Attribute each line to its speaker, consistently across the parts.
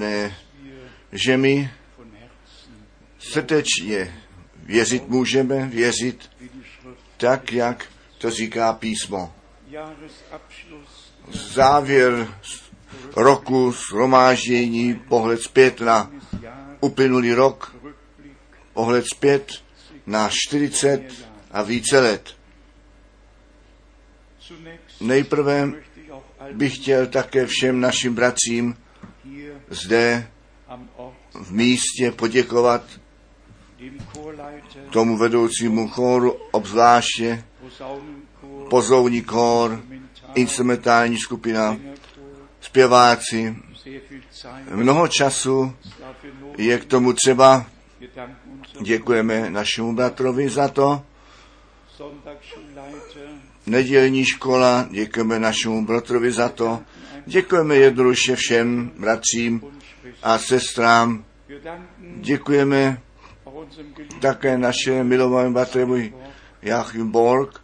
Speaker 1: Ne, že my srdečně věřit můžeme, věřit tak, jak to říká písmo. Závěr roku shromáždění, pohled zpět na uplynulý rok, pohled zpět na 40 a více let. Nejprve bych chtěl také všem našim bratřím zde v místě poděkovat tomu vedoucímu chóru, obzvláště pozouní kór, instrumentální skupina, zpěváci. Mnoho času je k tomu třeba. Děkujeme našemu bratrovi za to. Nedělní škola, děkujeme našemu bratrovi za to. Děkujeme jednoduše všem bratřím a sestrám. Děkujeme také naše milované bratrovi Joachim Borg,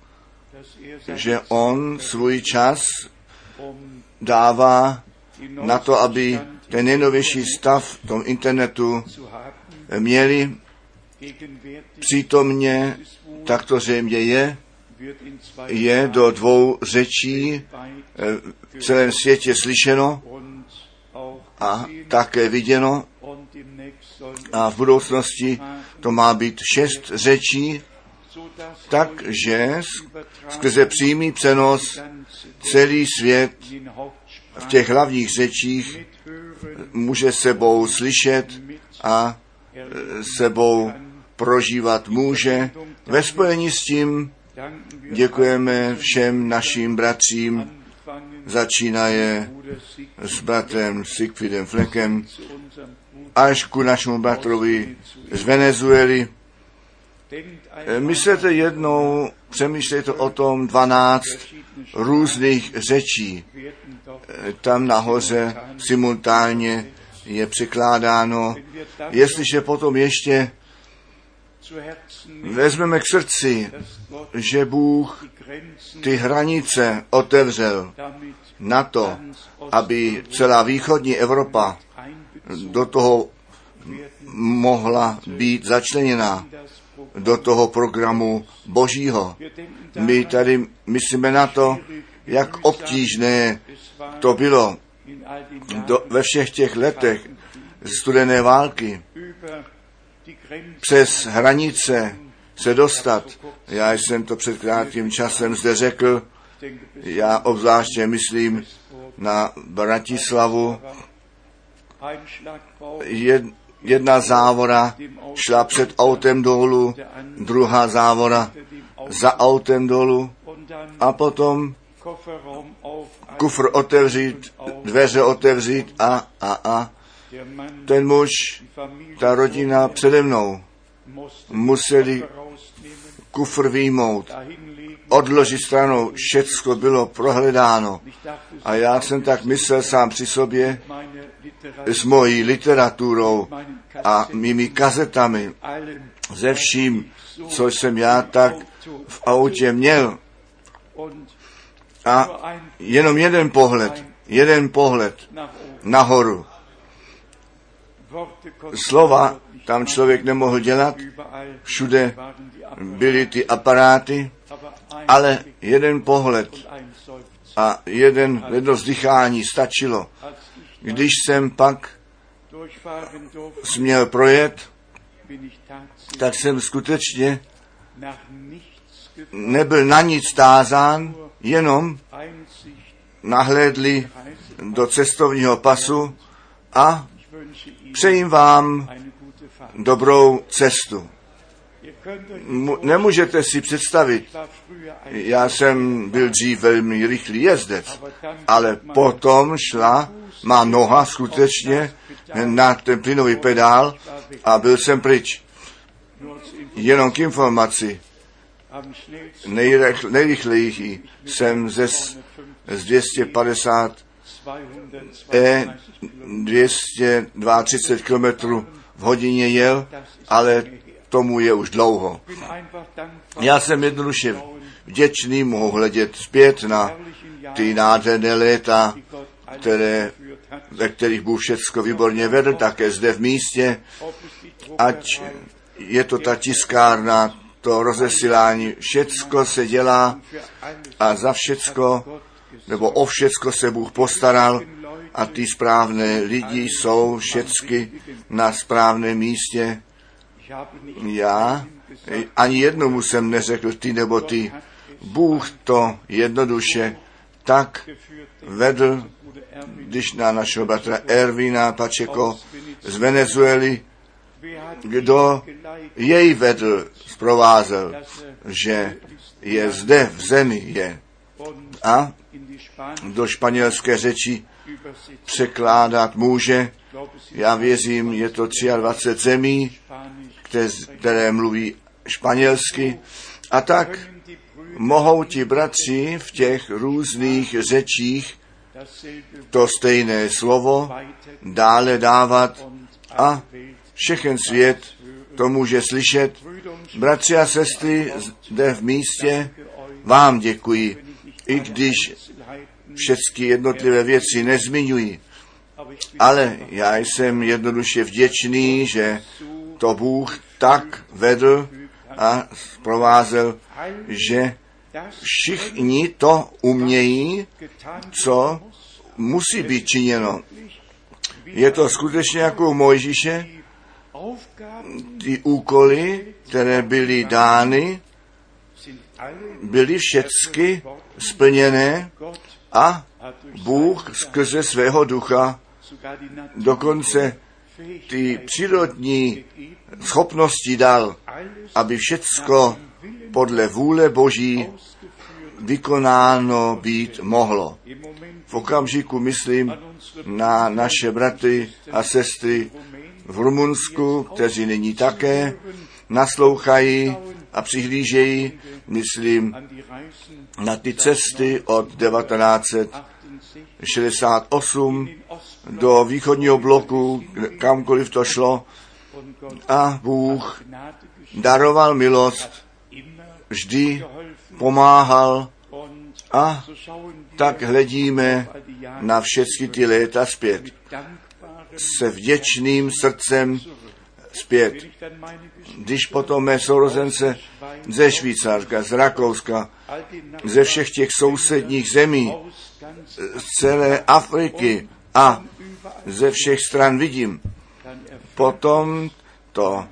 Speaker 1: že on svůj čas dává na to, aby ten nejnovější stav v tom internetu měli přítomně, tak to zřejmě je, je do dvou řečí v celém světě slyšeno a také viděno a v budoucnosti to má být šest řečí, takže skrze přímý přenos celý svět v těch hlavních řečích může sebou slyšet a sebou prožívat může. Ve spojení s tím děkujeme všem našim bratřím, začínaje s bratrem Sigfridem Fleckem až ku našemu bratrovi z Venezuely. Myslete jednou, přemýšlejte o tom 12 různých řečí. Tam nahoře simultánně je překládáno. Jestliže potom ještě vezmeme k srdci, že Bůh ty hranice otevřel na to, aby celá východní Evropa do toho mohla být začleněna do toho programu Božího. My tady myslíme na to, jak obtížné to bylo do, ve všech těch letech studené války přes hranice se dostat. Já jsem to před krátkým časem zde řekl, já obzvláště myslím na Bratislavu. Jed, jedna závora šla před autem dolů, druhá závora za autem dolů a potom kufr otevřít, dveře otevřít a, a, a. Ten muž, ta rodina přede mnou museli kufr výjmout, odložit stranou, všecko bylo prohledáno. A já jsem tak myslel sám při sobě s mojí literaturou a mými kazetami, ze vším, co jsem já tak v autě měl. A jenom jeden pohled, jeden pohled nahoru. Slova tam člověk nemohl dělat, všude byly ty aparáty, ale jeden pohled a jeden, jedno vzdychání stačilo. Když jsem pak směl projet, tak jsem skutečně nebyl na nic tázán, jenom nahlédli do cestovního pasu a přejím vám dobrou cestu. Nemůžete si představit, já jsem byl dřív velmi rychlý jezdec, ale potom šla má noha skutečně na ten plynový pedál a byl jsem pryč. Jenom k informaci. Nejrychl, nejrychleji jsem ze, z 250 E 232 km v hodině jel, ale tomu je už dlouho. Já jsem jednoduše vděčný, mohu hledět zpět na ty nádherné léta, které ve kterých Bůh všecko výborně vedl, také zde v místě, ať je to ta tiskárna, to rozesílání, všecko se dělá a za všecko, nebo o všecko se Bůh postaral a ty správné lidi jsou všecky na správném místě. Já ani jednomu jsem neřekl ty nebo ty. Bůh to jednoduše tak vedl, když na našeho bratra Ervina Pačeko z Venezuely, kdo jej vedl, zprovázel, že je zde v zemi, je a do španělské řeči překládat může. Já věřím, je to 23 zemí, které mluví španělsky. A tak mohou ti bratři v těch různých řečích to stejné slovo dále dávat a všechen svět to může slyšet. Bratři a sestry zde v místě vám děkuji, i když všechny jednotlivé věci nezmiňuji. Ale já jsem jednoduše vděčný, že to Bůh tak vedl a provázel, že všichni to umějí, co musí být činěno. Je to skutečně jako u Mojžíše, ty úkoly, které byly dány, byly všecky splněné a Bůh skrze svého ducha dokonce ty přírodní schopnosti dal, aby všecko podle vůle Boží vykonáno být mohlo. V okamžiku myslím na naše bratry a sestry v Rumunsku, kteří nyní také naslouchají a přihlížejí, myslím, na ty cesty od 1968 do východního bloku, kamkoliv to šlo. A Bůh daroval milost, vždy pomáhal a tak hledíme na všechny ty léta zpět. Se vděčným srdcem zpět. Když potom mé sourozence ze Švýcarska, z Rakouska, ze všech těch sousedních zemí, z celé Afriky a ze všech stran vidím, potom to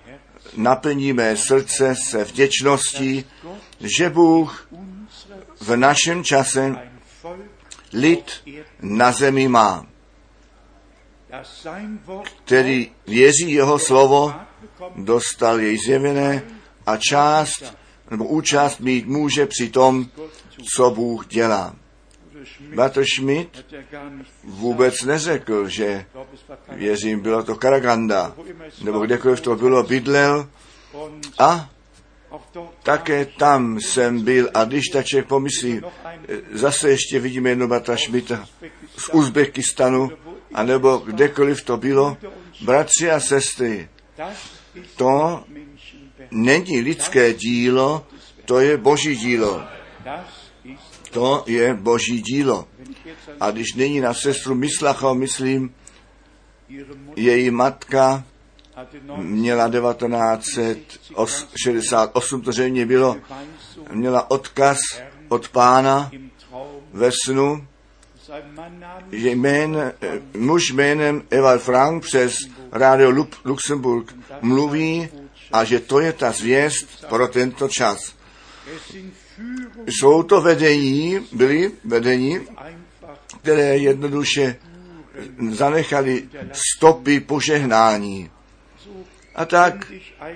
Speaker 1: naplní mé srdce se vděčností, že Bůh v našem čase lid na zemi má který věří jeho slovo, dostal jej zjevené a část nebo účast mít může při tom, co Bůh dělá. Bratr Schmidt vůbec neřekl, že věřím, bylo to Karaganda, nebo kdekoliv to bylo, bydlel a také tam jsem byl a když ta člověk pomyslí, zase ještě vidíme jedno bratra Schmidta z Uzbekistanu, anebo kdekoliv to bylo, bratři a sestry, to není lidské dílo, to je boží dílo. To je boží dílo. A když není na sestru Mislacha, myslím, její matka měla 1968, to zřejmě bylo, měla odkaz od pána ve snu, že jmén, muž jménem Eval Frank přes Radio Luxemburg mluví a že to je ta zvěst pro tento čas. Jsou to vedení, byly vedení, které jednoduše zanechali stopy požehnání. A tak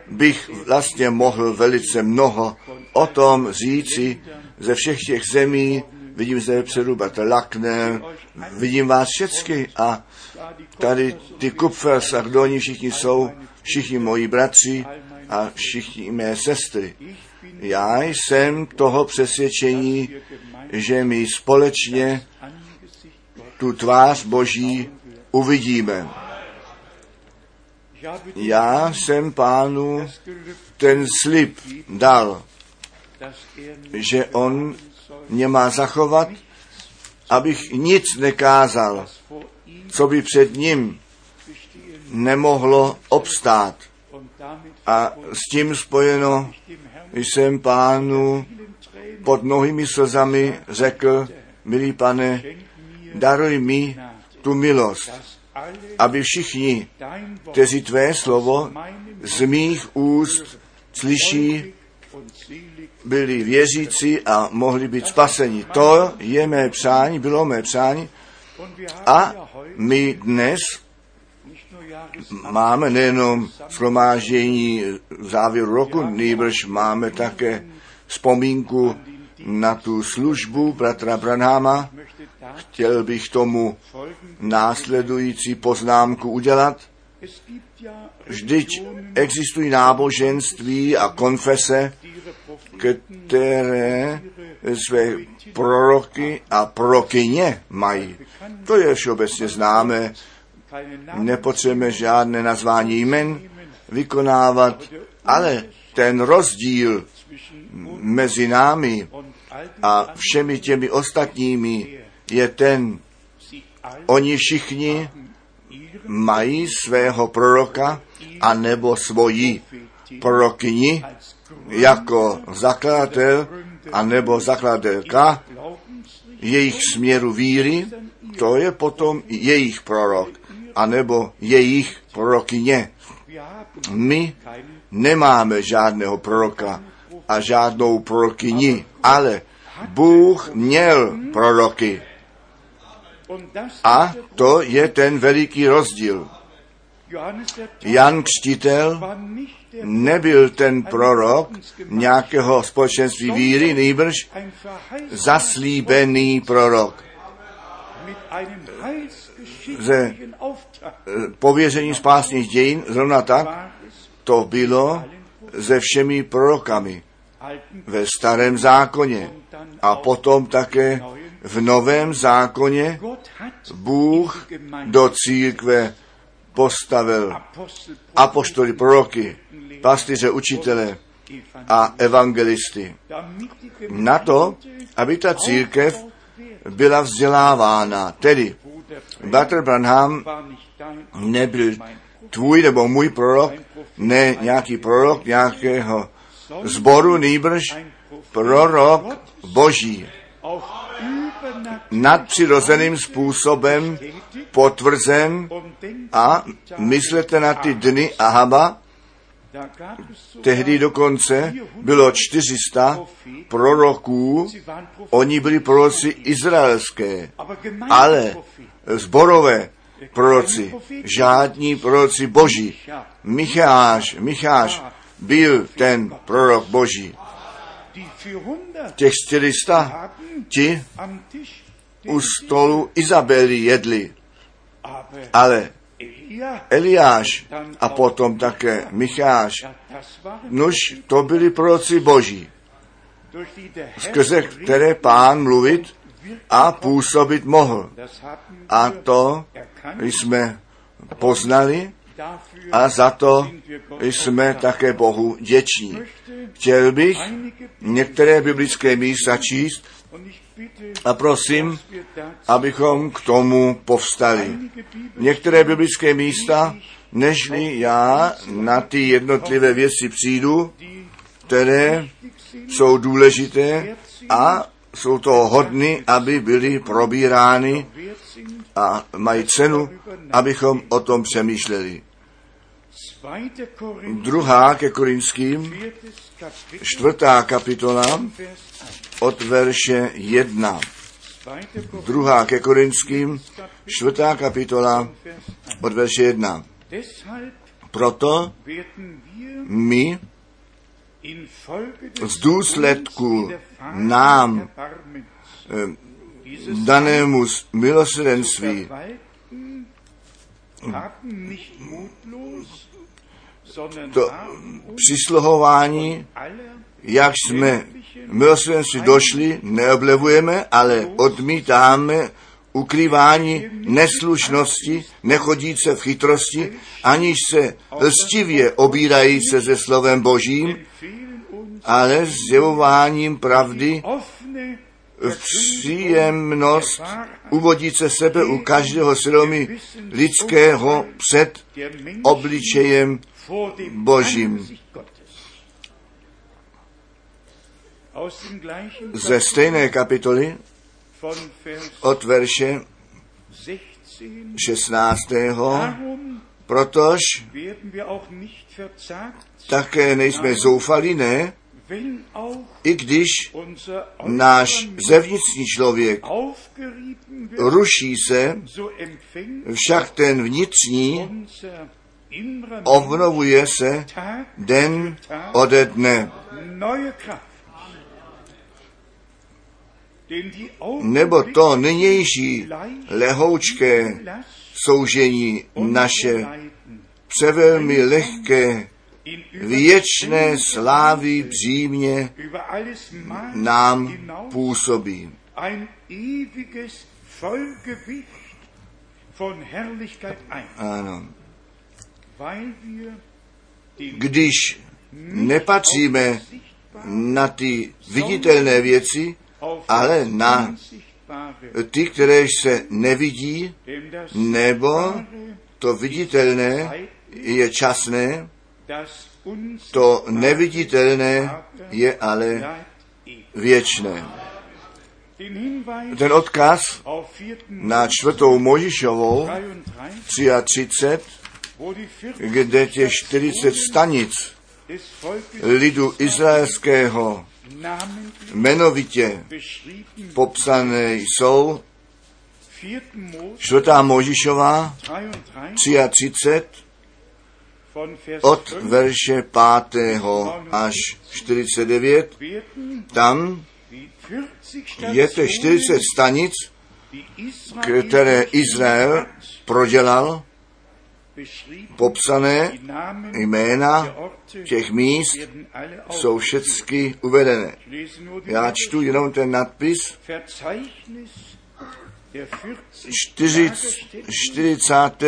Speaker 1: bych vlastně mohl velice mnoho o tom říci ze všech těch zemí, vidím zde předu Lackner, vidím vás všechny a tady ty Kupfer, Sardoni, všichni jsou, všichni moji bratři a všichni mé sestry. Já jsem toho přesvědčení, že my společně tu tvář Boží uvidíme. Já jsem pánu ten slib dal, že on mě má zachovat, abych nic nekázal, co by před ním nemohlo obstát. A s tím spojeno jsem pánu pod mnohými slzami řekl, milý pane, daruj mi tu milost, aby všichni, kteří tvé slovo z mých úst slyší, byli věřící a mohli být spaseni. To je mé přání, bylo mé přání. A my dnes máme nejenom shromáždění závěru roku, nejbrž máme také vzpomínku na tu službu bratra Branhama. Chtěl bych tomu následující poznámku udělat. Vždyť existují náboženství a konfese, které své proroky a prorokyně mají. To je všeobecně známé. Nepotřebujeme žádné nazvání jmen vykonávat, ale ten rozdíl mezi námi a všemi těmi ostatními je ten, oni všichni mají svého proroka a nebo svoji prorokyni jako zakladatel a nebo zakladatelka jejich směru víry, to je potom jejich prorok, a nebo jejich prorokyně. My nemáme žádného proroka a žádnou prorokyni, ale Bůh měl proroky. A to je ten veliký rozdíl. Jan Křtitel nebyl ten prorok nějakého společenství víry, nejbrž zaslíbený prorok. Ze pověření spásných dějin, zrovna tak, to bylo se všemi prorokami ve starém zákoně a potom také v novém zákoně Bůh do církve postavil apoštoly, proroky, pastyře, učitele a evangelisty. Na to, aby ta církev byla vzdělávána. Tedy Bratr Branham nebyl tvůj nebo můj prorok, ne nějaký prorok nějakého zboru, nýbrž prorok Boží. Nadpřirozeným způsobem potvrzen a myslete na ty dny Ahaba, tehdy dokonce bylo 400 proroků, oni byli proroci izraelské, ale zborové proroci, žádní proroci boží. Micháš, Micháš byl ten prorok boží. Těch 400 ti u stolu Izabely jedli. Ale Eliáš a potom také Micháš, nož to byli proroci boží, skrze které pán mluvit a působit mohl. A to jsme poznali a za to jsme také Bohu děční. Chtěl bych některé biblické místa číst a prosím, abychom k tomu povstali. Některé biblické místa, nežli já na ty jednotlivé věci přijdu, které jsou důležité a jsou to hodny, aby byly probírány a mají cenu, abychom o tom přemýšleli. Druhá ke Korinským, čtvrtá kapitola od verše 1. Druhá ke Korinským, čtvrtá kapitola od verše 1. Proto my z důsledku nám eh, danému milosrdenství to přisluhování, jak jsme milosrdenství došli, neoblevujeme, ale odmítáme ukrývání neslušnosti, nechodíce v chytrosti, aniž se lstivě obírají se se slovem Božím, ale zjevováním pravdy příjemnost uvodit se sebe u každého svědomí lidského před obličejem Božím. Ze stejné kapitoly od verše 16. Protož také nejsme zoufali, ne? I když náš zevnitřní člověk ruší se, však ten vnitřní obnovuje se den ode dne. Nebo to nynější lehoučké soužení naše převelmi lehké věčné slávy břímě nám působí. Ano. Když nepatříme na ty viditelné věci, ale na ty, které se nevidí, nebo to viditelné je časné, to neviditelné je ale věčné. Ten odkaz na čtvrtou Možišovou 33, kde těch 40 stanic lidu izraelského jmenovitě popsané jsou čtvrtá Možišová 33 od verše 5. až 49, tam je to 40 stanic, které Izrael prodělal, popsané jména těch míst jsou všechny uvedené. Já čtu jenom ten nadpis 40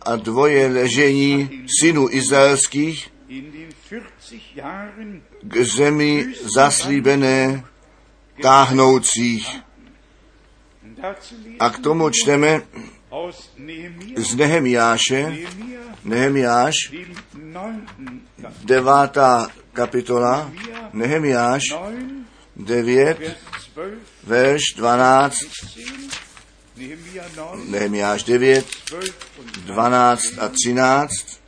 Speaker 1: a dvoje ležení synů izraelských k zemi zaslíbené táhnoucích. A k tomu čteme z Nehemiáše, Nehemiáš, devátá kapitola, Nehemiáš, 9, verš 12, Nehemiáš 9, 12 a 13.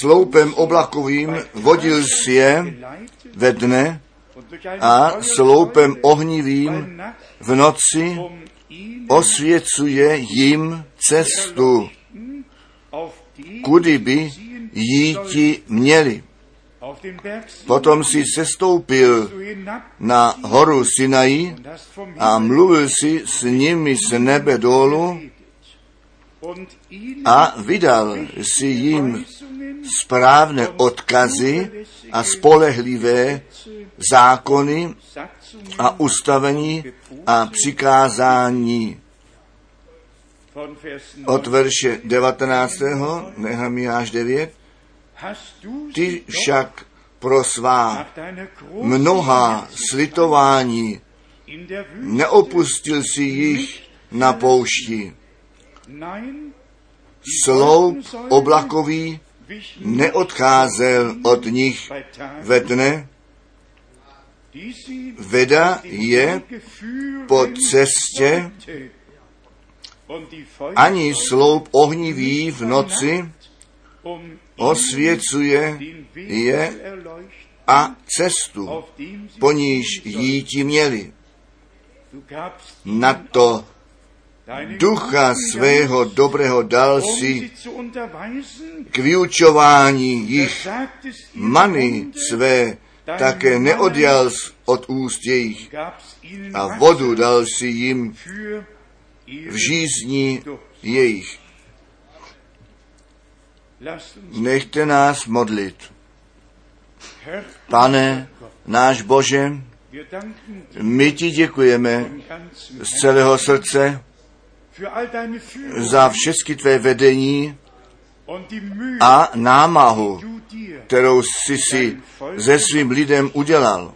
Speaker 1: Sloupem oblakovým vodil si je ve dne a sloupem ohnivým v noci osvěcuje jim cestu, kudy by jíti měli. Potom si sestoupil na horu Sinai a mluvil si s nimi z nebe dolů a vydal si jim správné odkazy a spolehlivé zákony a ustavení a přikázání. Od verše 19. Nehemiáš 9. Ty však pro svá mnoha slitování neopustil si jich na poušti. Sloup oblakový neodcházel od nich ve dne, veda je po cestě, ani sloup ohnivý v noci osvěcuje je a cestu, po níž jíti měli. Na to ducha svého dobrého dal si k vyučování jich many své také neodjal od úst jejich a vodu dal si jim v žízní jejich. Nechte nás modlit. Pane, náš Bože, my ti děkujeme z celého srdce za všechny tvé vedení a námahu, kterou jsi si se svým lidem udělal.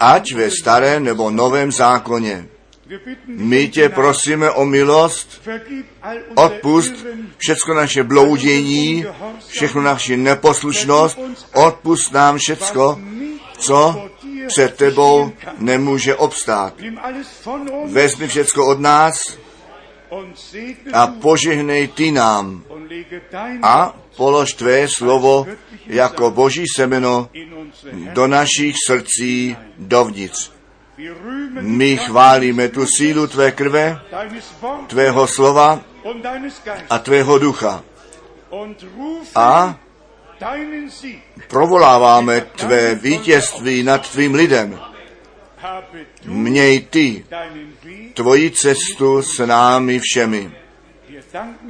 Speaker 1: ať ve starém nebo novém zákoně. My tě prosíme o milost, odpust všecko naše bloudění, všechno naši neposlušnost, odpust nám všecko, co před tebou nemůže obstát. Vezmi všecko od nás a požehnej ty nám. A polož tvé slovo jako boží semeno do našich srdcí dovnitř. My chválíme tu sílu tvé krve, tvého slova a tvého ducha. A provoláváme tvé vítězství nad tvým lidem. Měj ty tvoji cestu s námi všemi.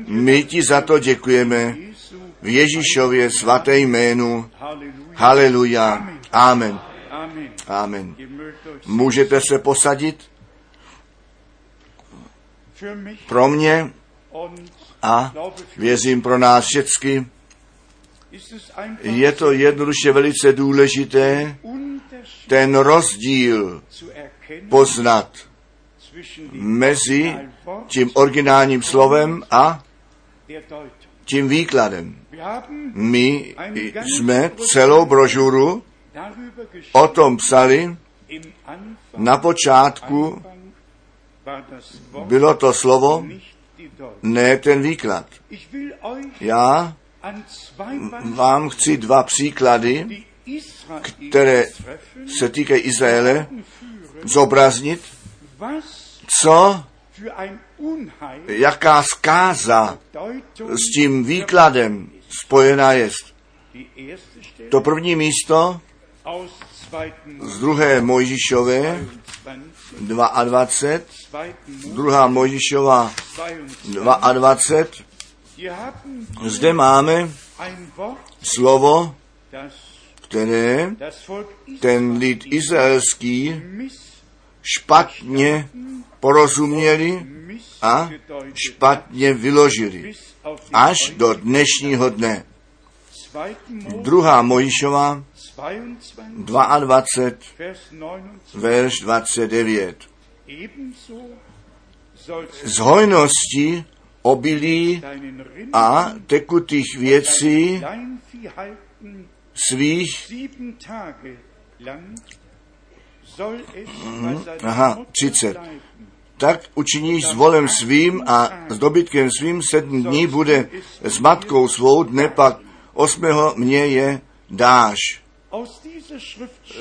Speaker 1: My ti za to děkujeme v Ježíšově svaté jménu. Haleluja. Amen. Amen. Můžete se posadit pro mě a věřím pro nás všechny. Je to jednoduše velice důležité ten rozdíl poznat mezi tím originálním slovem a tím výkladem. My jsme celou brožuru o tom psali. Na počátku bylo to slovo, ne ten výklad. Já vám chci dva příklady, které se týkají Izraele, zobraznit, co, jaká zkáza s tím výkladem spojená je. To první místo z druhé Mojžišové 22, druhá Mojžišova 22, zde máme slovo, které ten lid izraelský špatně porozuměli a špatně vyložili až do dnešního dne. Druhá Mojišova 22, verš 29. Z hojnosti obilí a tekutých věcí svých mm, aha, 30. Tak učiníš s volem svým a s dobytkem svým sedm dní bude s matkou svou, dne pak osmého mě je dáš.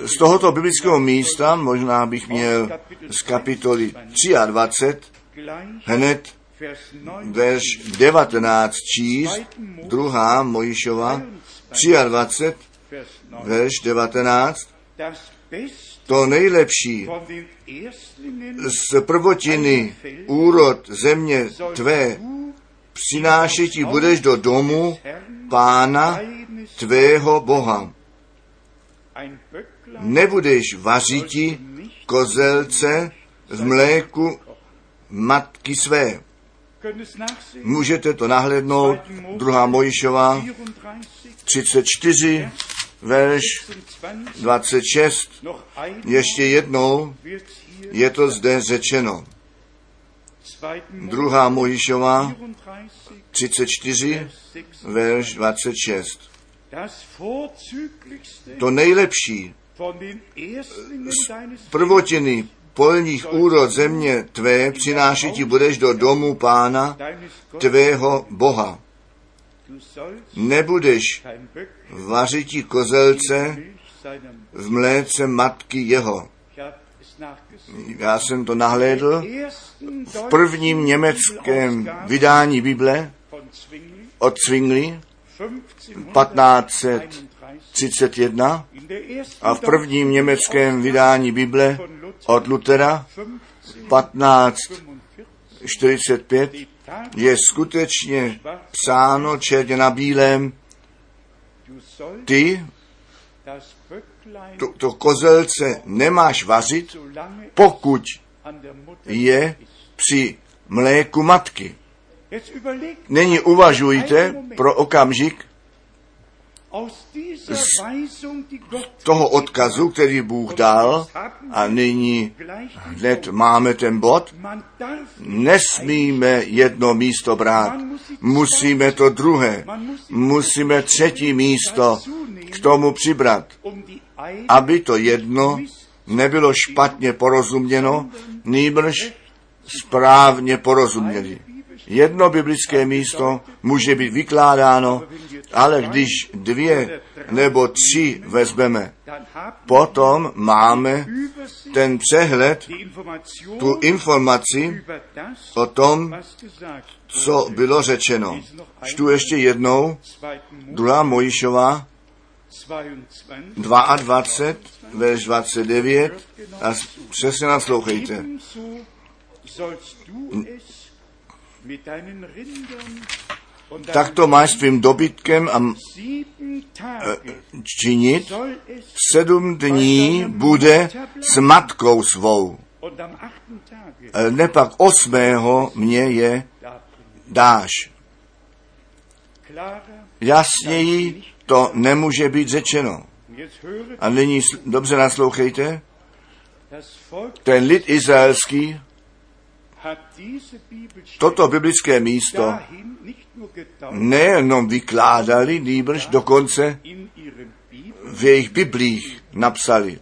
Speaker 1: Z tohoto biblického místa, možná bych měl z kapitoly 23, hned verš 19 číst, druhá Mojišova, 23, verš 19, to nejlepší z prvotiny úrod země tvé přinášet ti budeš do domu pána tvého Boha. Nebudeš vařiti kozelce v mléku matky své. Můžete to nahlednout, druhá Mojišová, 34, verš 26. Ještě jednou je to zde řečeno. Druhá Mojišová, 34, verš 26. To nejlepší z prvotiny polních úrod země tvé přinášet ti budeš do domu pána tvého Boha. Nebudeš vařiti kozelce v mléce matky jeho. Já jsem to nahlédl v prvním německém vydání Bible od Zwingli 1531 a v prvním německém vydání Bible od Lutera 1545 je skutečně psáno černě na bílém, ty to, to kozelce nemáš vařit, pokud je při mléku matky. Nyní uvažujte pro okamžik, toho odkazu, který Bůh dal, a nyní hned máme ten bod, nesmíme jedno místo brát, musíme to druhé, musíme třetí místo k tomu přibrat, aby to jedno nebylo špatně porozuměno, nýbrž správně porozuměli. Jedno biblické místo může být vykládáno, ale když dvě nebo tři vezmeme, potom máme ten přehled, tu informaci o tom, co bylo řečeno. Čtu ještě jednou, druhá Mojišová, 22, verš 29 a přesně naslouchejte. Tak to máš svým dobytkem a e, činit. Sedm dní bude s matkou svou. E, nepak osmého mě je dáš. Jasněji to nemůže být řečeno. A nyní dobře naslouchejte. Ten lid izraelský toto biblické místo nejenom vykládali, nýbrž dokonce v jejich biblích napsali.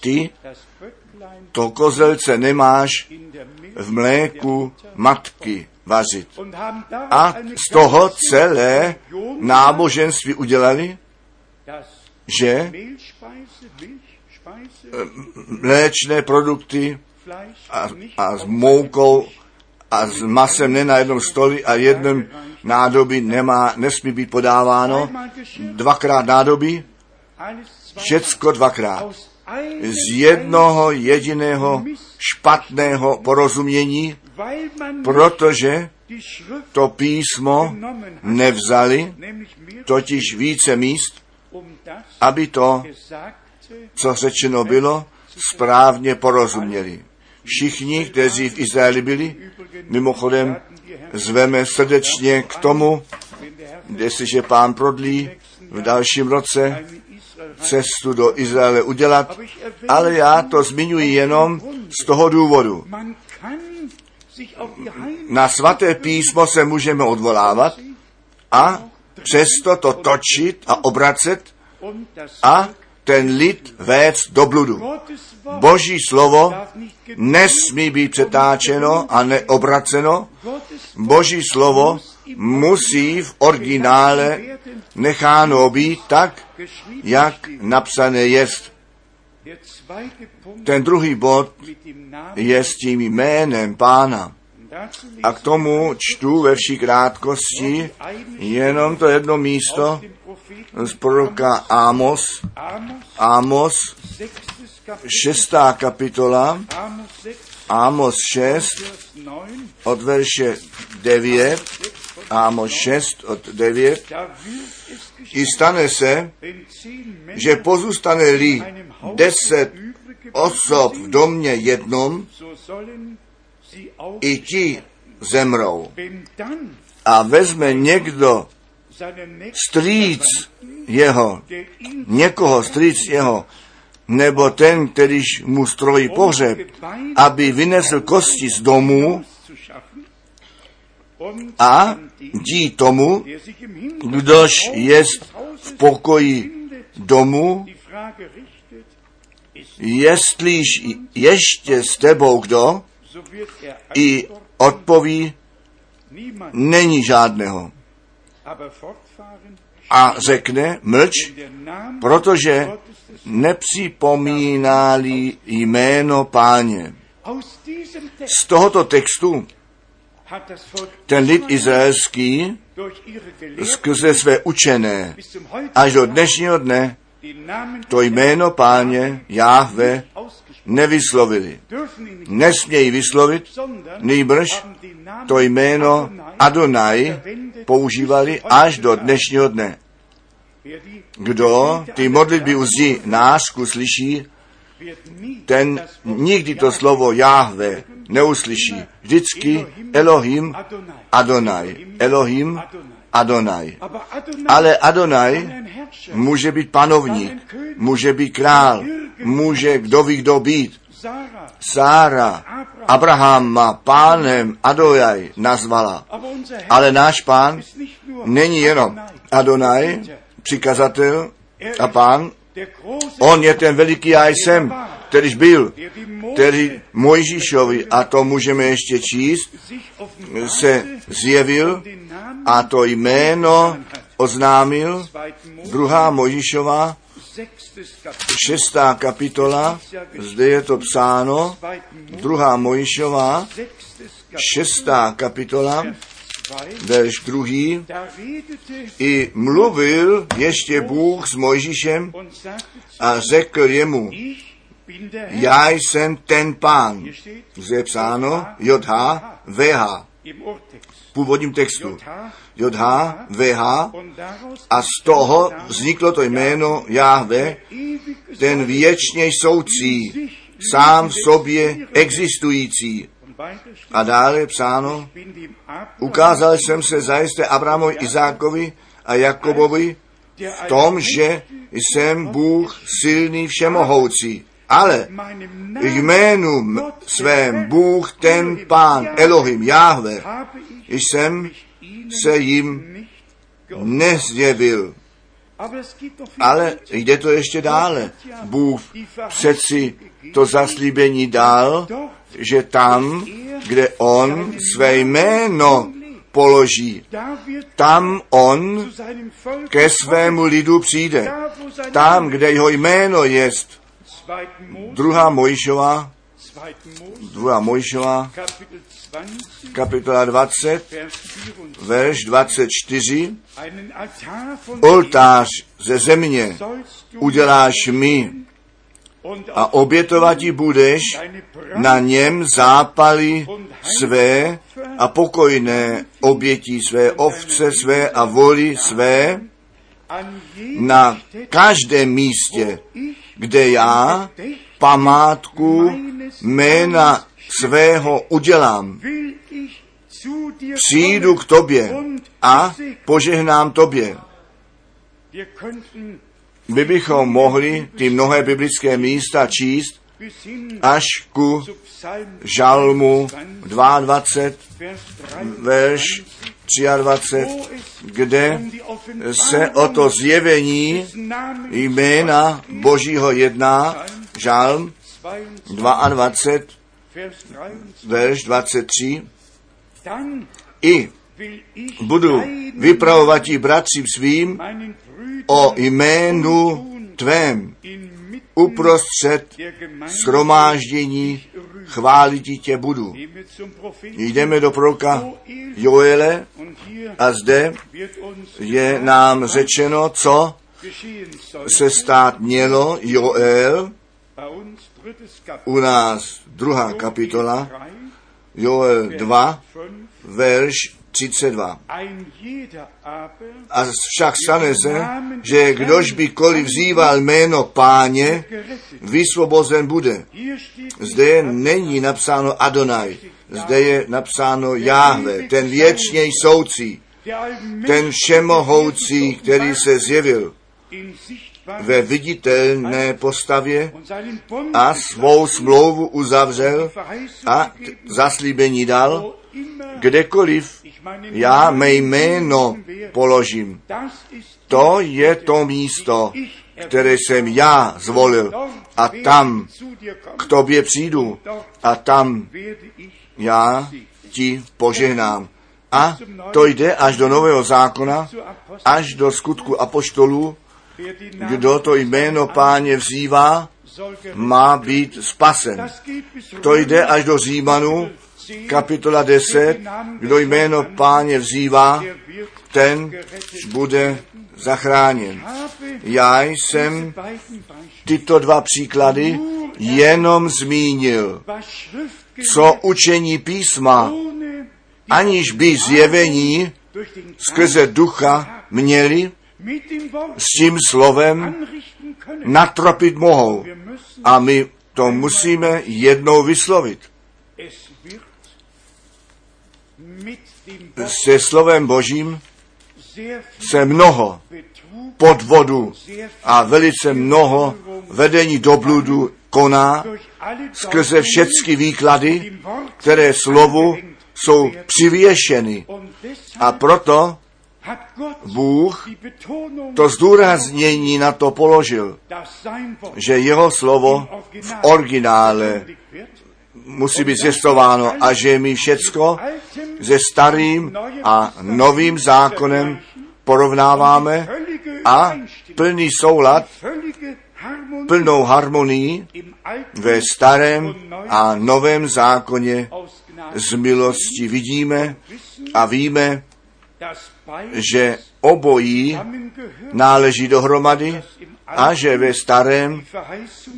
Speaker 1: Ty to kozelce nemáš v mléku matky vařit. A z toho celé náboženství udělali, že mléčné produkty a, a s moukou a s masem ne na jednom stoli a jednom nádobí nemá, nesmí být podáváno. Dvakrát nádobí, všecko dvakrát. Z jednoho jediného špatného porozumění, protože to písmo nevzali, totiž více míst, aby to, co řečeno bylo, správně porozuměli. Všichni, kteří v Izraeli byli, mimochodem zveme srdečně k tomu, jestliže pán prodlí v dalším roce cestu do Izraele udělat, ale já to zmiňuji jenom z toho důvodu. Na svaté písmo se můžeme odvolávat a přesto to točit a obracet a ten lid vést do bludu. Boží slovo nesmí být přetáčeno a neobraceno. Boží slovo musí v originále necháno být tak, jak napsané jest. Ten druhý bod je s tím jménem pána. A k tomu čtu ve vší krátkosti jenom to jedno místo z proroka Amos, Amos, šestá kapitola, Amos 6, od verše 9, Amos 6 od 9, i stane se, že pozůstane-li deset osob v domě jednom, i ti zemrou. A vezme někdo strýc jeho, někoho strýc jeho, nebo ten, kterýž mu strojí pohřeb, aby vynesl kosti z domu a dí tomu, kdož jest v pokoji domu, jestliž ještě s tebou kdo, i odpoví, není žádného. A řekne, mlč, protože nepřipomíná-li jméno páně. Z tohoto textu ten lid izraelský skrze své učené až do dnešního dne to jméno páně Jáhve nevyslovili. Nesmějí vyslovit, nejbrž to jméno Adonai používali až do dnešního dne. Kdo ty modlitby u zdi násku slyší, ten nikdy to slovo Jáhve neuslyší. Vždycky Elohim Adonai. Elohim Adonai. Ale Adonai může být panovník, může být král, může kdo ví kdo být. Sára. Abrahama pánem Adonai nazvala. Ale náš pán není jenom Adonai, přikazatel a pán, on je ten veliký já jsem, kterýž byl, který Mojžíšovi, a to můžeme ještě číst, se zjevil a to jméno oznámil, druhá Mojžíšova, šestá kapitola, zde je to psáno, druhá Mojžíšova, šestá kapitola, verš druhý, i mluvil ještě Bůh s Mojžíšem a řekl jemu, já jsem ten pán. Zde je psáno JH, VH. V původním textu. JH, VH. A z toho vzniklo to jméno Jahve, ten věčně soucí, sám v sobě existující. A dále psáno, ukázal jsem se zajisté Abrahamovi, Izákovi a Jakobovi v tom, že jsem Bůh silný všemohoucí. Ale jménu svém Bůh, ten Pán, Elohim, Jahve, jsem se jim nezjevil. Ale jde to ještě dále. Bůh přeci to zaslíbení dal, že tam, kde on své jméno položí, tam on ke svému lidu přijde. Tam, kde jeho jméno jest. Druhá Mojžová, druhá Mojžová, kapitola 20, verš 24. Oltář ze země uděláš mi a obětovat budeš na něm zápaly své a pokojné obětí své, ovce své a voli své na každém místě, kde já památku jména svého udělám. Přijdu k tobě a požehnám tobě. My bychom mohli ty mnohé biblické místa číst až ku žalmu 22, verš 23, kde se o to zjevení jména Božího jedná, žalm 22, verš 23, i budu vypravovat bratřím svým o jménu tvém uprostřed schromáždění chválit tě budu. Jdeme do proroka Joele a zde je nám řečeno, co se stát mělo. Joel, u nás druhá kapitola, Joel 2, verš 32. A však stane se, že kdož by koliv vzýval jméno páně, vysvobozen bude. Zde není napsáno Adonai, zde je napsáno Jahve, ten věčně soucí, ten všemohoucí, který se zjevil ve viditelné postavě a svou smlouvu uzavřel a zaslíbení dal, kdekoliv já mé jméno položím. To je to místo, které jsem já zvolil. A tam k tobě přijdu a tam já ti požehnám. A to jde až do Nového zákona, až do skutku apoštolů, kdo to jméno páně vzývá, má být spasen. To jde až do Římanu, kapitola 10, kdo jméno páně vzývá, ten bude zachráněn. Já jsem tyto dva příklady jenom zmínil, co učení písma, aniž by zjevení skrze ducha měli, s tím slovem natropit mohou. A my to musíme jednou vyslovit. Se slovem Božím se mnoho podvodu a velice mnoho vedení do bludu koná skrze všechny výklady, které slovu jsou přivěšeny. A proto Bůh to zdůraznění na to položil, že jeho slovo v originále musí být zjistováno a že my všecko se starým a novým zákonem porovnáváme a plný soulad, plnou harmonii ve starém a novém zákoně z milosti vidíme a víme, že obojí náleží dohromady a že ve starém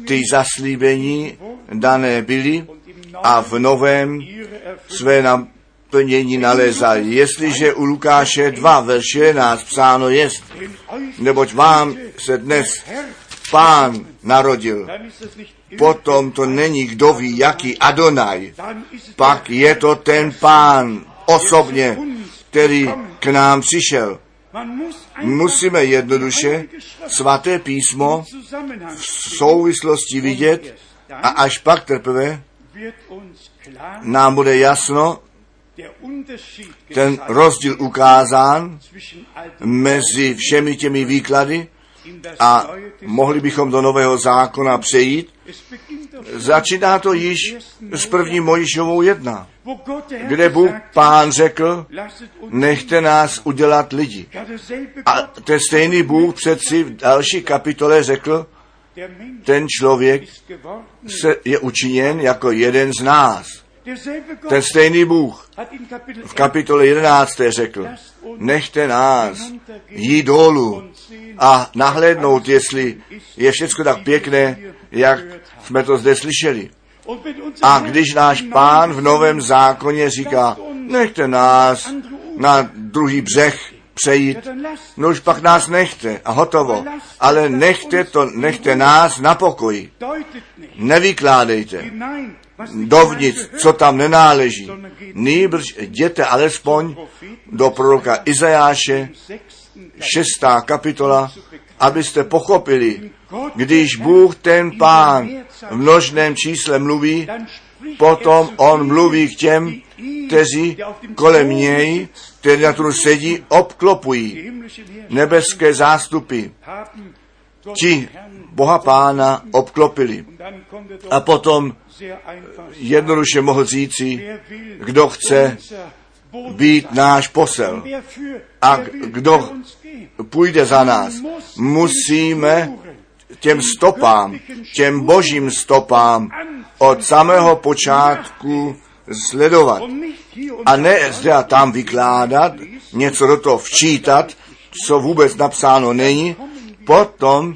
Speaker 1: ty zaslíbení dané byly a v novém své naplnění nalézají. Jestliže u Lukáše 2, verš 11 psáno je, neboť vám se dnes pán narodil, potom to není kdo ví, jaký Adonaj, pak je to ten pán osobně, který k nám přišel. Musíme jednoduše svaté písmo v souvislosti vidět a až pak teprve nám bude jasno ten rozdíl ukázán mezi všemi těmi výklady a mohli bychom do nového zákona přejít. Začíná to již s první Mojišovou jedna, kde Bůh pán řekl, nechte nás udělat lidi. A ten stejný Bůh přeci v další kapitole řekl, ten člověk se je učiněn jako jeden z nás. Ten stejný Bůh v kapitole 11. řekl, nechte nás jít dolů a nahlédnout, jestli je všechno tak pěkné, jak jsme to zde slyšeli. A když náš pán v novém zákoně říká, nechte nás na druhý břeh přejít, no už pak nás nechte a hotovo. Ale nechte to, nechte nás na pokoji. Nevykládejte dovnitř, co tam nenáleží. Nýbrž jděte alespoň do proroka Izajáše, šestá kapitola, abyste pochopili, když Bůh ten pán v množném čísle mluví, potom on mluví k těm, kteří kolem něj, kteří na trůnu sedí, obklopují nebeské zástupy. Ti Boha Pána obklopili. A potom jednoduše mohl říci, kdo chce být náš posel a kdo půjde za nás. Musíme těm stopám, těm božím stopám od samého počátku sledovat. A ne zde a tam vykládat, něco do toho včítat, co vůbec napsáno není, potom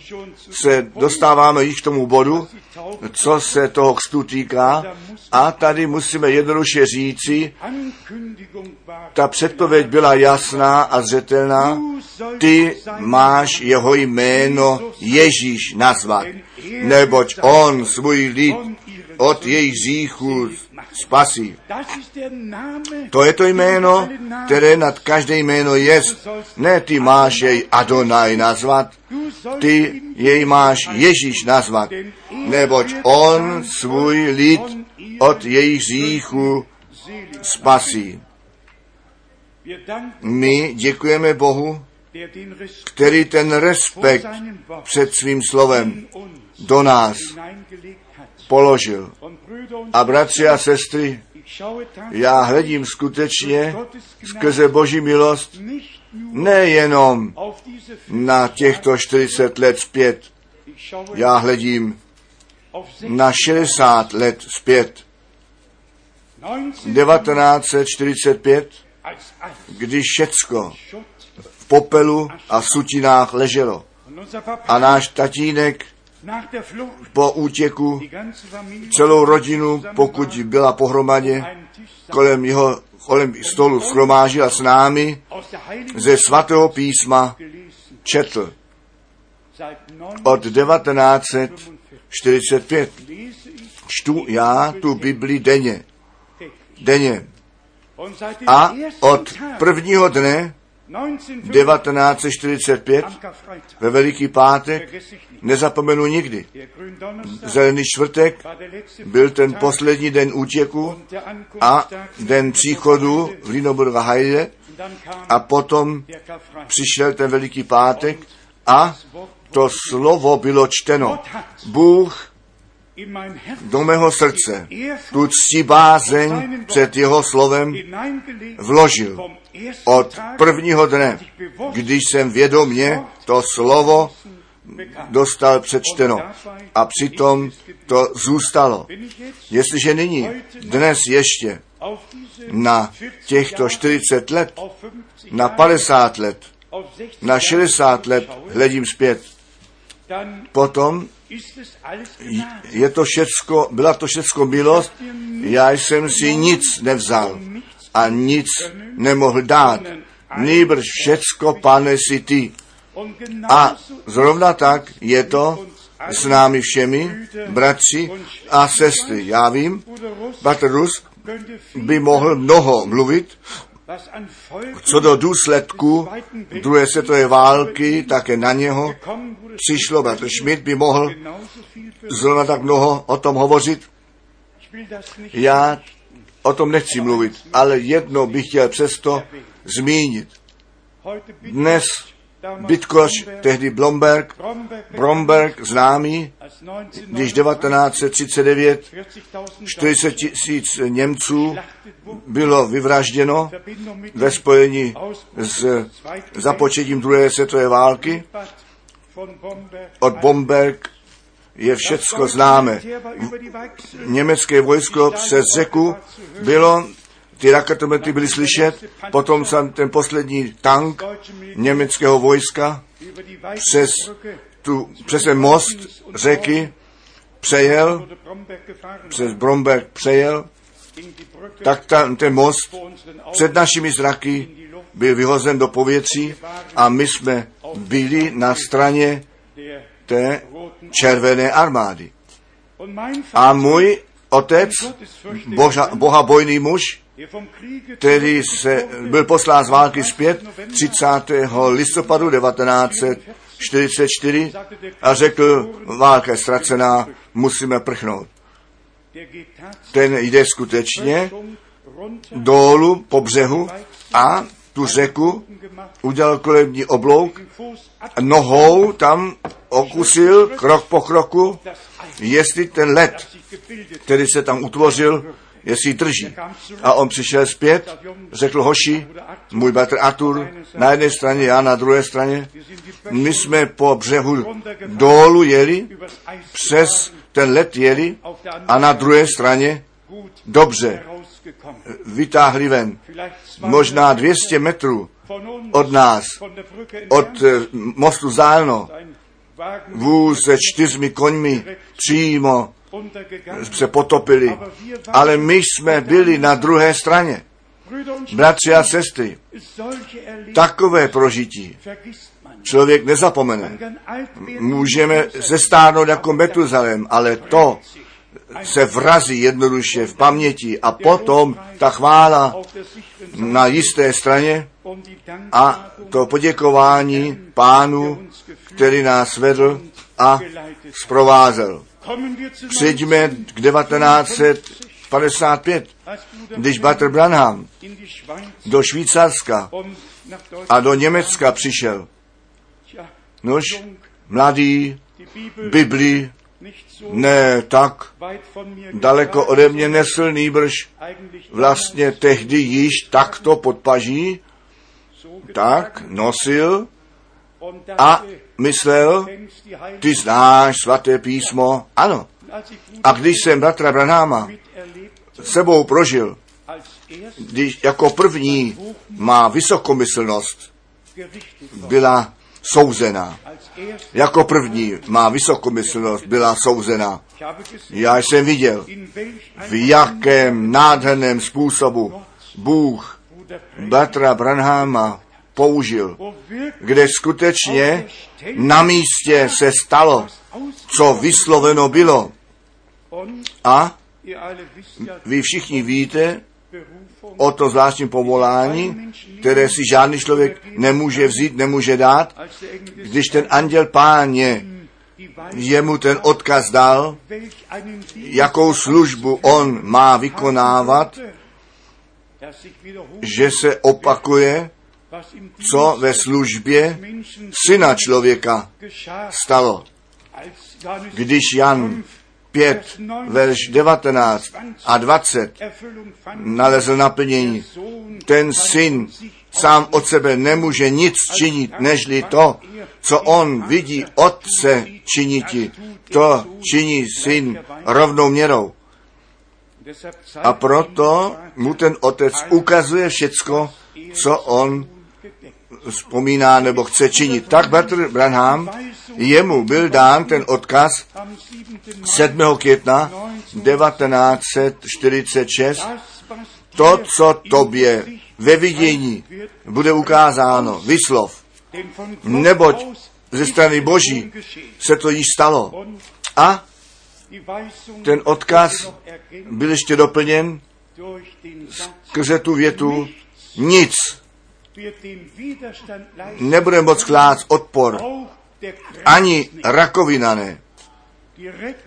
Speaker 1: se dostáváme již k tomu bodu, co se toho kstu týká, a tady musíme jednoduše říci, ta předpověď byla jasná a zřetelná, ty máš jeho jméno Ježíš nazvat, neboť on svůj lid od jejich říchů spasí. To je to jméno, které nad každé jméno je. Ne, ty máš jej Adonai nazvat, ty jej máš Ježíš nazvat, neboť on svůj lid od jejich říchu spasí. My děkujeme Bohu, který ten respekt před svým slovem do nás položil. A bratři a sestry, já hledím skutečně skrze Boží milost nejenom na těchto 40 let zpět. Já hledím na 60 let zpět. 1945, když všecko v popelu a sutinách leželo. A náš tatínek po útěku celou rodinu, pokud byla pohromadě, kolem jeho kolem stolu schromážil a s námi ze svatého písma četl od 1945. Čtu já tu Bibli denně. Denně. A od prvního dne 1945 ve Veliký pátek nezapomenu nikdy. Zelený čtvrtek byl ten poslední den útěku a den příchodu v Linoburga Heide a potom přišel ten Veliký pátek a to slovo bylo čteno. Bůh do mého srdce tu ctí bázeň před jeho slovem vložil od prvního dne, když jsem vědomě to slovo dostal přečteno. A přitom to zůstalo. Jestliže nyní, dnes ještě, na těchto 40 let, na 50 let, na 60 let hledím zpět, potom je to všecko, byla to všecko milost, já jsem si nic nevzal a nic nemohl dát. Nýbrž všecko, pane, si ty. A zrovna tak je to s námi všemi, bratři a sestry. Já vím, Bratr Rus by mohl mnoho mluvit, co do důsledku druhé světové války, také na něho přišlo. Bratr Schmidt by mohl zrovna tak mnoho o tom hovořit. Já o tom nechci mluvit, ale jedno bych chtěl přesto zmínit. Dnes Bitkoš, tehdy Blomberg, Bromberg známý, když 1939 40 tisíc Němců bylo vyvražděno ve spojení s započetím druhé světové války. Od Bomberg je všecko známe. Německé vojsko přes řeku bylo ty raketomety byly slyšet, potom jsem ten poslední tank německého vojska přes, tu, přes ten most řeky přejel, přes Bromberg přejel, tak ta, ten most před našimi zraky byl vyhozen do povětří a my jsme byli na straně té červené armády. A můj otec, boža, bohabojný muž, který se byl poslán z války zpět 30. listopadu 1944 a řekl, válka je ztracená, musíme prchnout. Ten jde skutečně dolů po břehu a tu řeku udělal kolební oblouk, nohou tam okusil krok po kroku, jestli ten led, který se tam utvořil, jestli drží. A on přišel zpět, řekl hoši, můj bratr Artur, na jedné straně, já na druhé straně. My jsme po břehu dolů jeli, přes ten let jeli a na druhé straně dobře vytáhli ven. Možná 200 metrů od nás, od eh, mostu Zálno, vůz se čtyřmi koňmi přímo se potopili, ale my jsme byli na druhé straně. Bratři a sestry, takové prožití člověk nezapomene. Můžeme se stárnout jako Metuzalem, ale to se vrazí jednoduše v paměti a potom ta chvála na jisté straně a to poděkování pánu, který nás vedl a zprovázel. Přijďme k 1955, když Bater Branham do Švýcarska a do Německa přišel. Nož, mladý, Bibli, ne tak daleko ode mě nesl nýbrž vlastně tehdy již takto podpaží, tak nosil a myslel, ty znáš svaté písmo, ano. A když jsem bratra Branáma sebou prožil, když jako první má vysokomyslnost, byla souzená. Jako první má vysokomyslnost, byla souzená. Já jsem viděl, v jakém nádherném způsobu Bůh bratra Branhama použil, kde skutečně na místě se stalo, co vysloveno bylo. A vy všichni víte, o to zvláštní povolání, které si žádný člověk nemůže vzít, nemůže dát, když ten anděl páně jemu ten odkaz dal, jakou službu on má vykonávat, že se opakuje, co ve službě syna člověka stalo. Když Jan 5, verš 19 a 20 nalezl naplnění, ten syn sám od sebe nemůže nic činit, nežli to, co on vidí otce činiti. To činí syn rovnou měrou. A proto mu ten otec ukazuje všecko, co on vzpomíná nebo chce činit. Tak Bertrand Branham, jemu byl dán ten odkaz 7. května 1946, to, co tobě ve vidění bude ukázáno, vyslov, neboť ze strany Boží se to již stalo. A ten odkaz byl ještě doplněn skrze tu větu nic nebude moc klást odpor. Ani rakovina ne.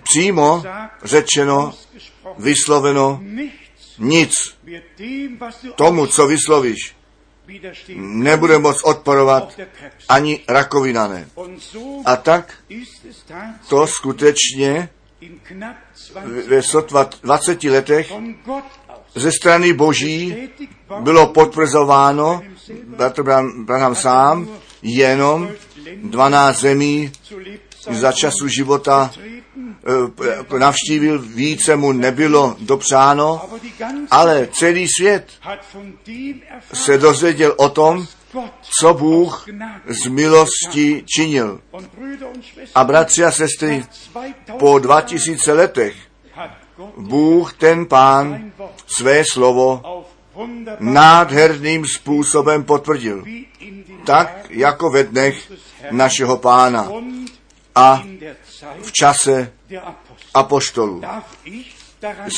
Speaker 1: Přímo řečeno, vysloveno, nic tomu, co vyslovíš, nebude moc odporovat ani rakovina ne. A tak to skutečně ve sotva 20 letech ze strany Boží bylo potvrzováno, bratr Branham sám, jenom 12 zemí za času života eh, navštívil, více mu nebylo dopřáno, ale celý svět se dozvěděl o tom, co Bůh z milosti činil. A bratři a sestry, po 2000 letech Bůh ten pán své slovo nádherným způsobem potvrdil. Tak jako ve dnech našeho pána a v čase apoštolů.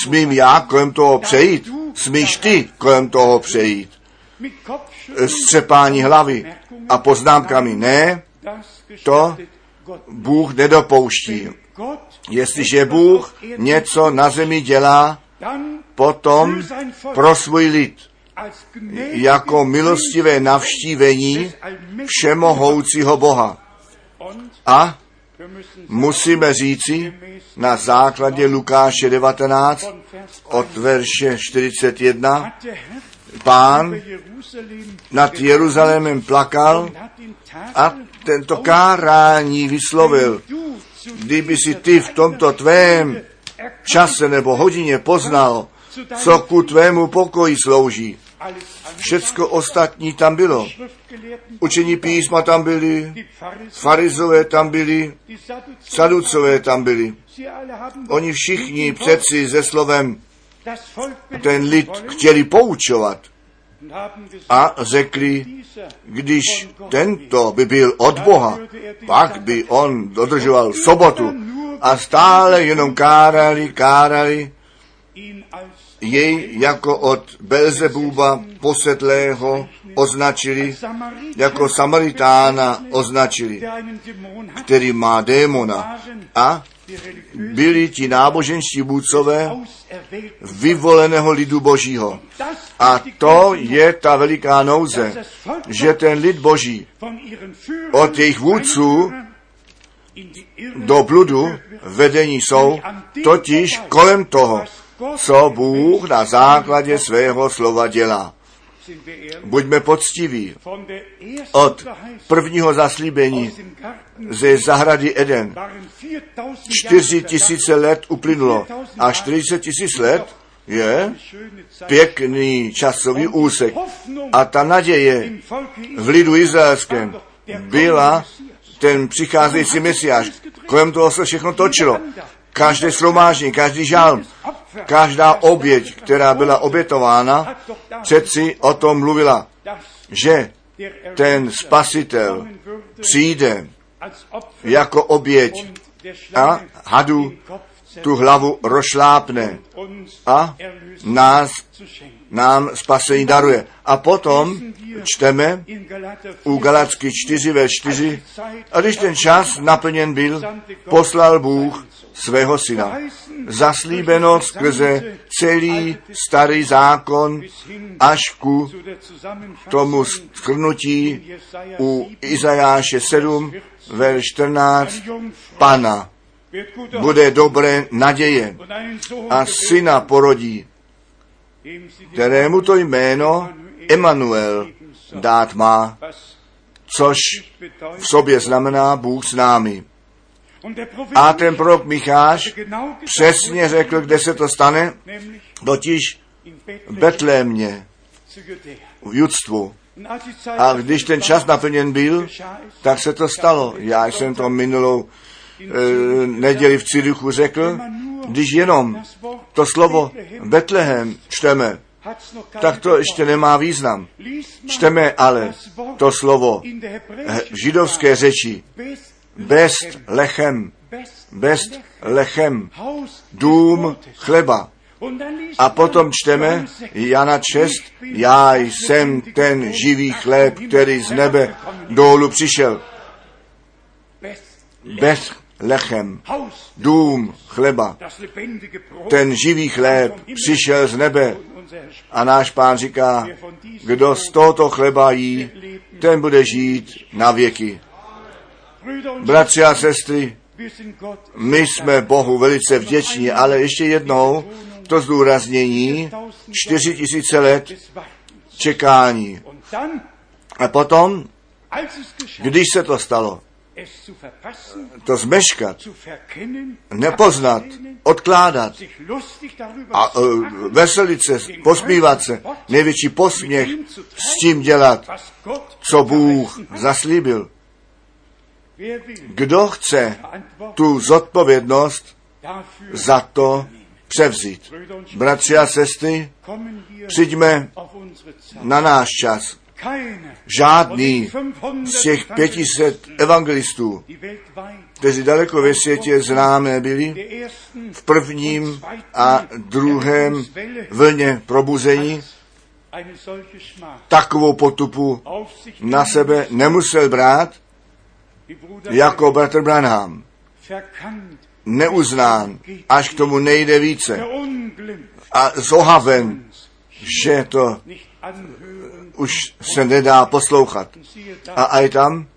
Speaker 1: Smím já kolem toho přejít? Smíš ty kolem toho přejít? Střepání hlavy a poznámkami ne, to Bůh nedopouští. Jestliže Bůh něco na zemi dělá, potom pro svůj lid jako milostivé navštívení všemohoucího Boha. A musíme říci na základě Lukáše 19 od verše 41, pán nad Jeruzalémem plakal a tento kárání vyslovil. Kdyby si ty v tomto tvém čase nebo hodině poznal, co ku tvému pokoji slouží. Všecko ostatní tam bylo. Učení písma tam byli, farizové tam byli, saducové tam byli. Oni všichni přeci se slovem ten lid chtěli poučovat a řekli, když tento by byl od Boha, pak by on dodržoval sobotu a stále jenom kárali, kárali jej jako od Belzebuba posedlého označili, jako Samaritána označili, který má démona. A byli ti náboženští vůdcové vyvoleného lidu božího. A to je ta veliká nouze, že ten lid boží od jejich vůdců do bludu vedení jsou, totiž kolem toho, co Bůh na základě svého slova dělá. Buďme poctiví. Od prvního zaslíbení ze zahrady Eden čtyři tisíce let uplynulo a 40 tisíc let je pěkný časový úsek. A ta naděje v lidu izraelském byla ten přicházející mesiáš. Kolem toho se všechno točilo. Každé slomážní, každý žalm, každá oběť, která byla obětována, přeci o tom mluvila, že ten spasitel přijde jako oběť a hadu tu hlavu rozšlápne a nás, nám spasení daruje. A potom čteme u Galacky 4 ve 4, a když ten čas naplněn byl, poslal Bůh svého syna. Zaslíbeno skrze celý starý zákon až ku tomu schrnutí u Izajáše 7 ve 14 Pana bude dobré naděje a syna porodí, kterému to jméno Emanuel dát má, což v sobě znamená Bůh s námi. A ten prorok Micháš přesně řekl, kde se to stane, totiž v Betlémě, v judstvu. A když ten čas naplněn byl, tak se to stalo. Já jsem to minulou neděli v Ciduchu řekl, když jenom to slovo Betlehem čteme, tak to ještě nemá význam. Čteme ale to slovo v židovské řeči bez lechem, bez lechem, dům chleba. A potom čteme Jana 6, já jsem ten živý chléb, který z nebe dolů přišel. Bez lechem, dům chleba, ten živý chléb přišel z nebe. A náš pán říká, kdo z tohoto chleba jí, ten bude žít na věky. Bratři a sestry, my jsme Bohu velice vděční, ale ještě jednou to zdůraznění, čtyři tisíce let čekání. A potom, když se to stalo, to zmeškat, nepoznat, odkládat a uh, veselit se, posmívat se, největší posměch s tím dělat, co Bůh zaslíbil. Kdo chce tu zodpovědnost za to převzít? Bratři a sestry, přijďme na náš čas. Žádný z těch 500 evangelistů, kteří daleko ve světě známé byli, v prvním a druhém vlně probuzení, takovou potupu na sebe nemusel brát, jako bratr Branham. Neuznán, až k tomu nejde více. A zohaven, že to už se nedá poslouchat. A aj tam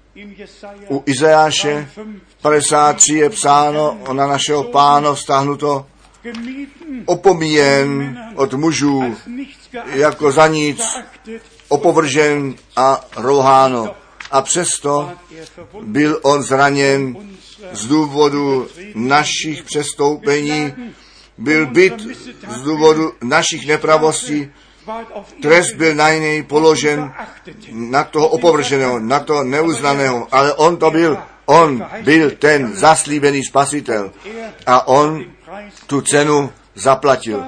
Speaker 1: u Izajáše 53 je psáno na našeho pána vztahnuto opomíjen od mužů jako za nic opovržen a rouháno. A přesto byl on zraněn z důvodu našich přestoupení, byl byt z důvodu našich nepravostí, trest byl na něj položen na toho opovrženého, na toho neuznaného, ale on to byl, on byl ten zaslíbený spasitel a on tu cenu zaplatil.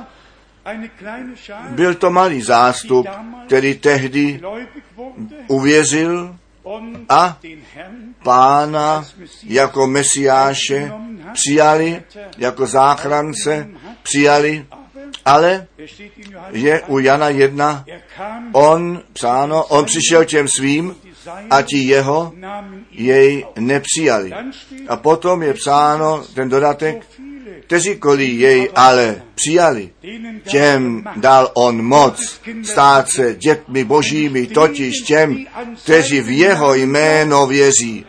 Speaker 1: Byl to malý zástup, který tehdy uvěřil a pána jako mesiáše přijali, jako záchrance přijali, ale je u Jana jedna, on, psáno, on přišel těm svým a ti jeho jej nepřijali. A potom je psáno ten dodatek, kteříkoliv jej ale přijali, těm dal on moc stát se dětmi božími, totiž těm, kteří v jeho jméno věří.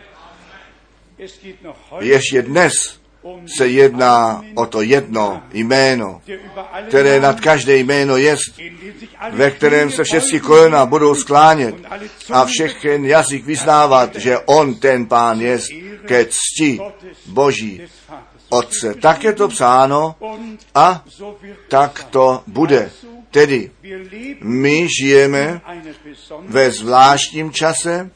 Speaker 1: Ještě dnes se jedná o to jedno jméno, které nad každé jméno jest, ve kterém se všechny kolena budou sklánět a všechen jazyk vyznávat, že on ten pán jest ke cti Boží Otce. Tak je to psáno a tak to bude. Tedy my žijeme ve zvláštním čase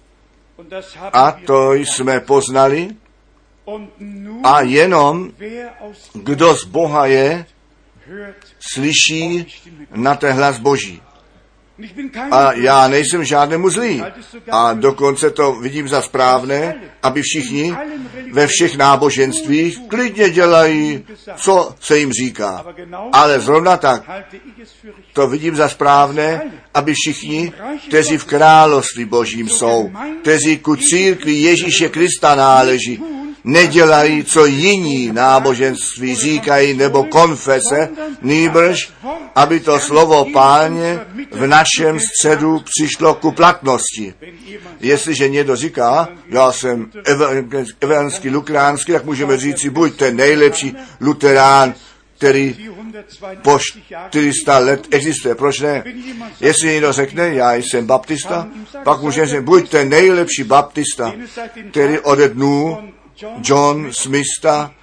Speaker 1: a to jsme poznali a jenom kdo z Boha je, slyší na ten hlas Boží. A já nejsem žádnému zlý. A dokonce to vidím za správné, aby všichni ve všech náboženstvích klidně dělají, co se jim říká. Ale zrovna tak to vidím za správné, aby všichni, kteří v království božím jsou, kteří ku církvi Ježíše Krista náleží, nedělají, co jiní náboženství říkají nebo konfese, nýbrž, aby to slovo páně v našem středu přišlo ku platnosti. Jestliže někdo říká, já jsem evangelický luteránský, tak můžeme říct si, buďte nejlepší luterán, který po 400 let existuje. Proč ne? Jestli někdo řekne, já jsem baptista, pak můžeme říct, buďte nejlepší baptista, který ode dnů John Smitha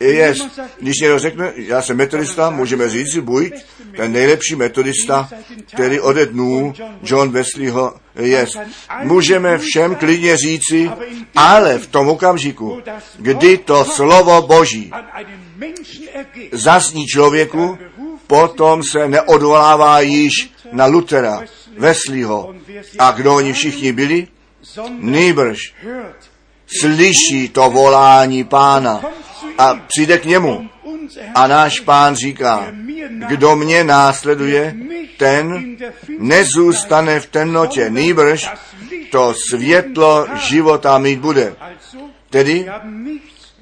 Speaker 1: je, když někdo řekne, já jsem metodista, můžeme říct buď ten nejlepší metodista, který ode dnů John Wesleyho je. Můžeme všem klidně říci, ale v tom okamžiku, kdy to slovo Boží zazní člověku, potom se neodvolává již na Lutera, Wesleyho. A kdo oni všichni byli? Nýbrž slyší to volání pána a přijde k němu. A náš pán říká, kdo mě následuje, ten nezůstane v temnotě, nýbrž to světlo života mít bude. Tedy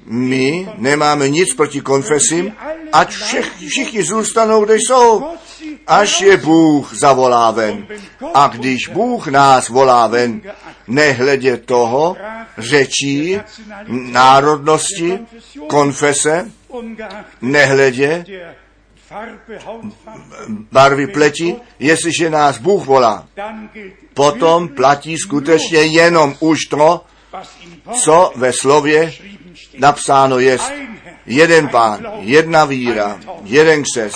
Speaker 1: my nemáme nic proti konfesím, ať všech, všichni zůstanou, kde jsou, až je Bůh zavolá ven. A když Bůh nás volá ven, nehledě toho, řečí, národnosti, konfese, nehledě barvy pleti, jestliže nás Bůh volá, potom platí skutečně jenom už to, co ve slově napsáno je. Jeden pán, jedna víra, jeden křes,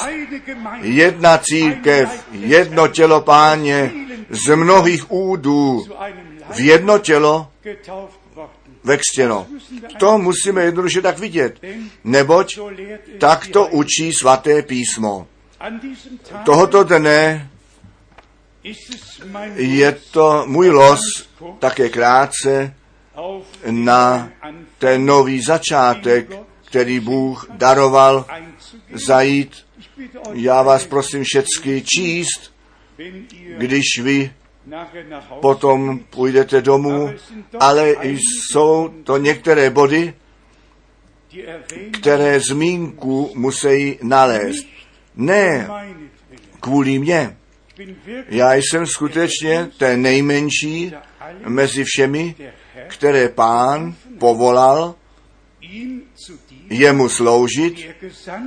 Speaker 1: jedna církev, jedno tělo páně z mnohých údů v jedno tělo vekřtěno. To musíme jednoduše tak vidět, neboť tak to učí svaté písmo. Tohoto dne je to můj los také krátce na ten nový začátek, který Bůh daroval zajít. Já vás prosím všecky číst, když vy potom půjdete domů, ale jsou to některé body, které zmínku musí nalézt. Ne kvůli mně. Já jsem skutečně ten nejmenší mezi všemi, které pán povolal jemu sloužit,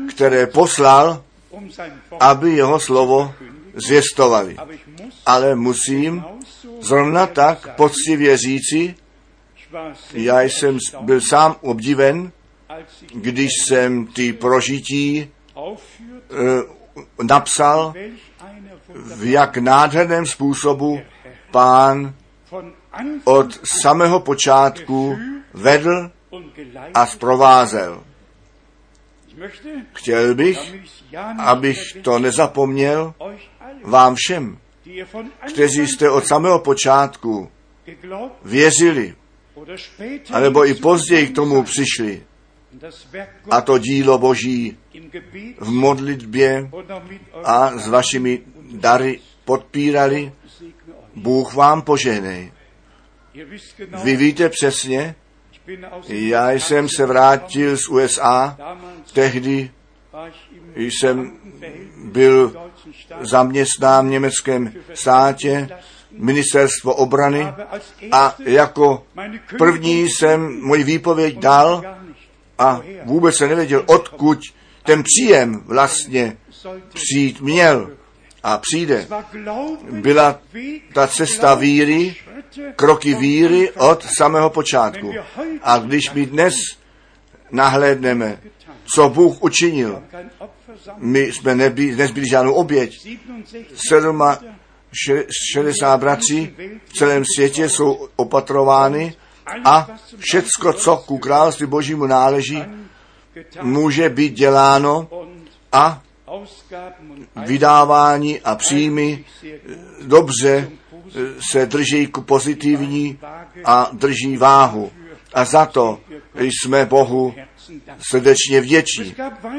Speaker 1: které poslal, aby jeho slovo zvěstovali. Ale musím zrovna tak poctivě říci, já jsem byl sám obdiven, když jsem ty prožití uh, napsal, v jak nádherném způsobu pán od samého počátku vedl a zprovázel. Chtěl bych, abych to nezapomněl, vám všem, kteří jste od samého počátku věřili, alebo i později k tomu přišli, a to dílo Boží v modlitbě a s vašimi dary podpírali, Bůh vám požehnej. Vy víte přesně, já jsem se vrátil z USA, tehdy jsem byl zaměstnán v německém státě, ministerstvo obrany a jako první jsem můj výpověď dal a vůbec se nevěděl, odkud ten příjem vlastně přijít měl a přijde. Byla ta cesta víry, kroky víry od samého počátku. A když my dnes nahlédneme, co Bůh učinil, my jsme nebyli, nezbyli žádnou oběť. 60 bratří v celém světě jsou opatrovány a všecko, co ku království božímu náleží, může být děláno a vydávání a příjmy dobře se drží ku pozitivní a drží váhu. A za to jsme Bohu srdečně vděční.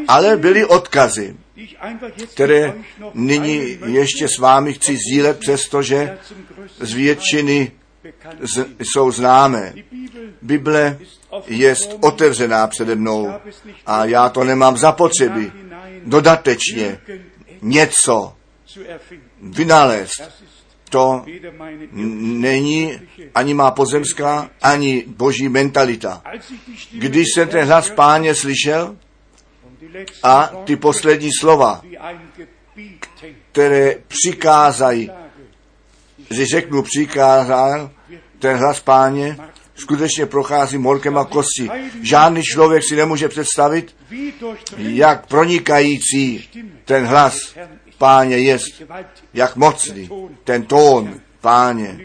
Speaker 1: Ale byly odkazy, které nyní ještě s vámi chci sdílet, přestože z většiny z, jsou známé. Bible je otevřená přede mnou a já to nemám zapotřebí dodatečně něco vynalézt. To není ani má pozemská, ani boží mentalita. Když jsem ten hlas páně slyšel a ty poslední slova, které přikázají, že řeknu přikázal, ten hlas páně skutečně prochází morkem a kostí. Žádný člověk si nemůže představit, jak pronikající ten hlas páně je, jak mocný ten tón páně.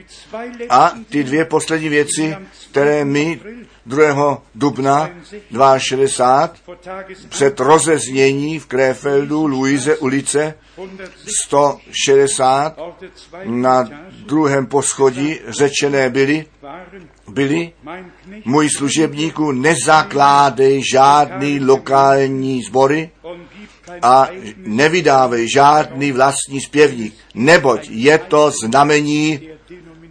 Speaker 1: A ty dvě poslední věci, které my 2. dubna 62 před rozeznění v Krefeldu, Luise ulice 160 na druhém poschodí řečené byly, byli, můj služebníku, nezakládej žádný lokální sbory a nevydávej žádný vlastní zpěvník, neboť je to znamení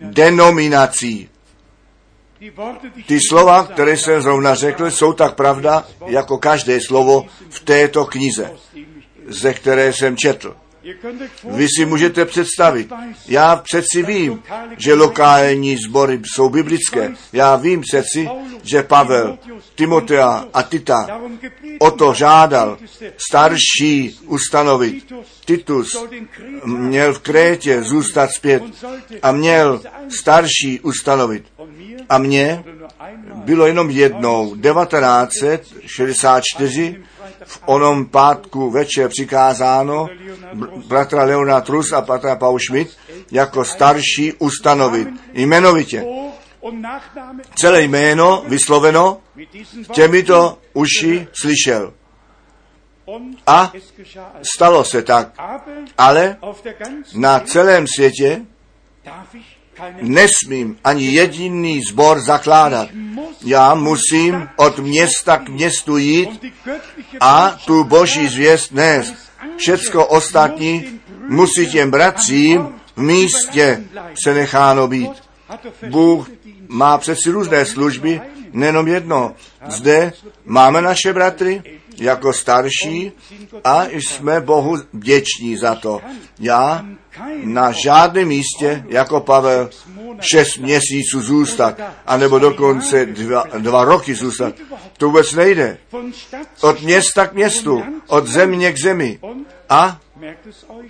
Speaker 1: denominací. Ty slova, které jsem zrovna řekl, jsou tak pravda, jako každé slovo v této knize, ze které jsem četl. Vy si můžete představit, já přeci vím, že lokální sbory jsou biblické. Já vím přeci, že Pavel, Timotea a Tita o to žádal starší ustanovit. Titus měl v Krétě zůstat zpět a měl starší ustanovit. A mně bylo jenom jednou 1964 v onom pátku večer přikázáno bratra Leona Trus a bratra Paul Schmidt jako starší ustanovit. Jmenovitě. Celé jméno vysloveno těmito uši slyšel. A stalo se tak. Ale na celém světě nesmím ani jediný zbor zakládat. Já musím od města k městu jít a tu boží zvěst nést. Všecko ostatní musí těm bratřím v místě se necháno být. Bůh má přeci různé služby, nejenom jedno. Zde máme naše bratry jako starší a jsme Bohu vděční za to. Já na žádném místě jako Pavel šest měsíců zůstat, anebo dokonce dva, dva roky zůstat. To vůbec nejde. Od města k městu, od země k zemi. A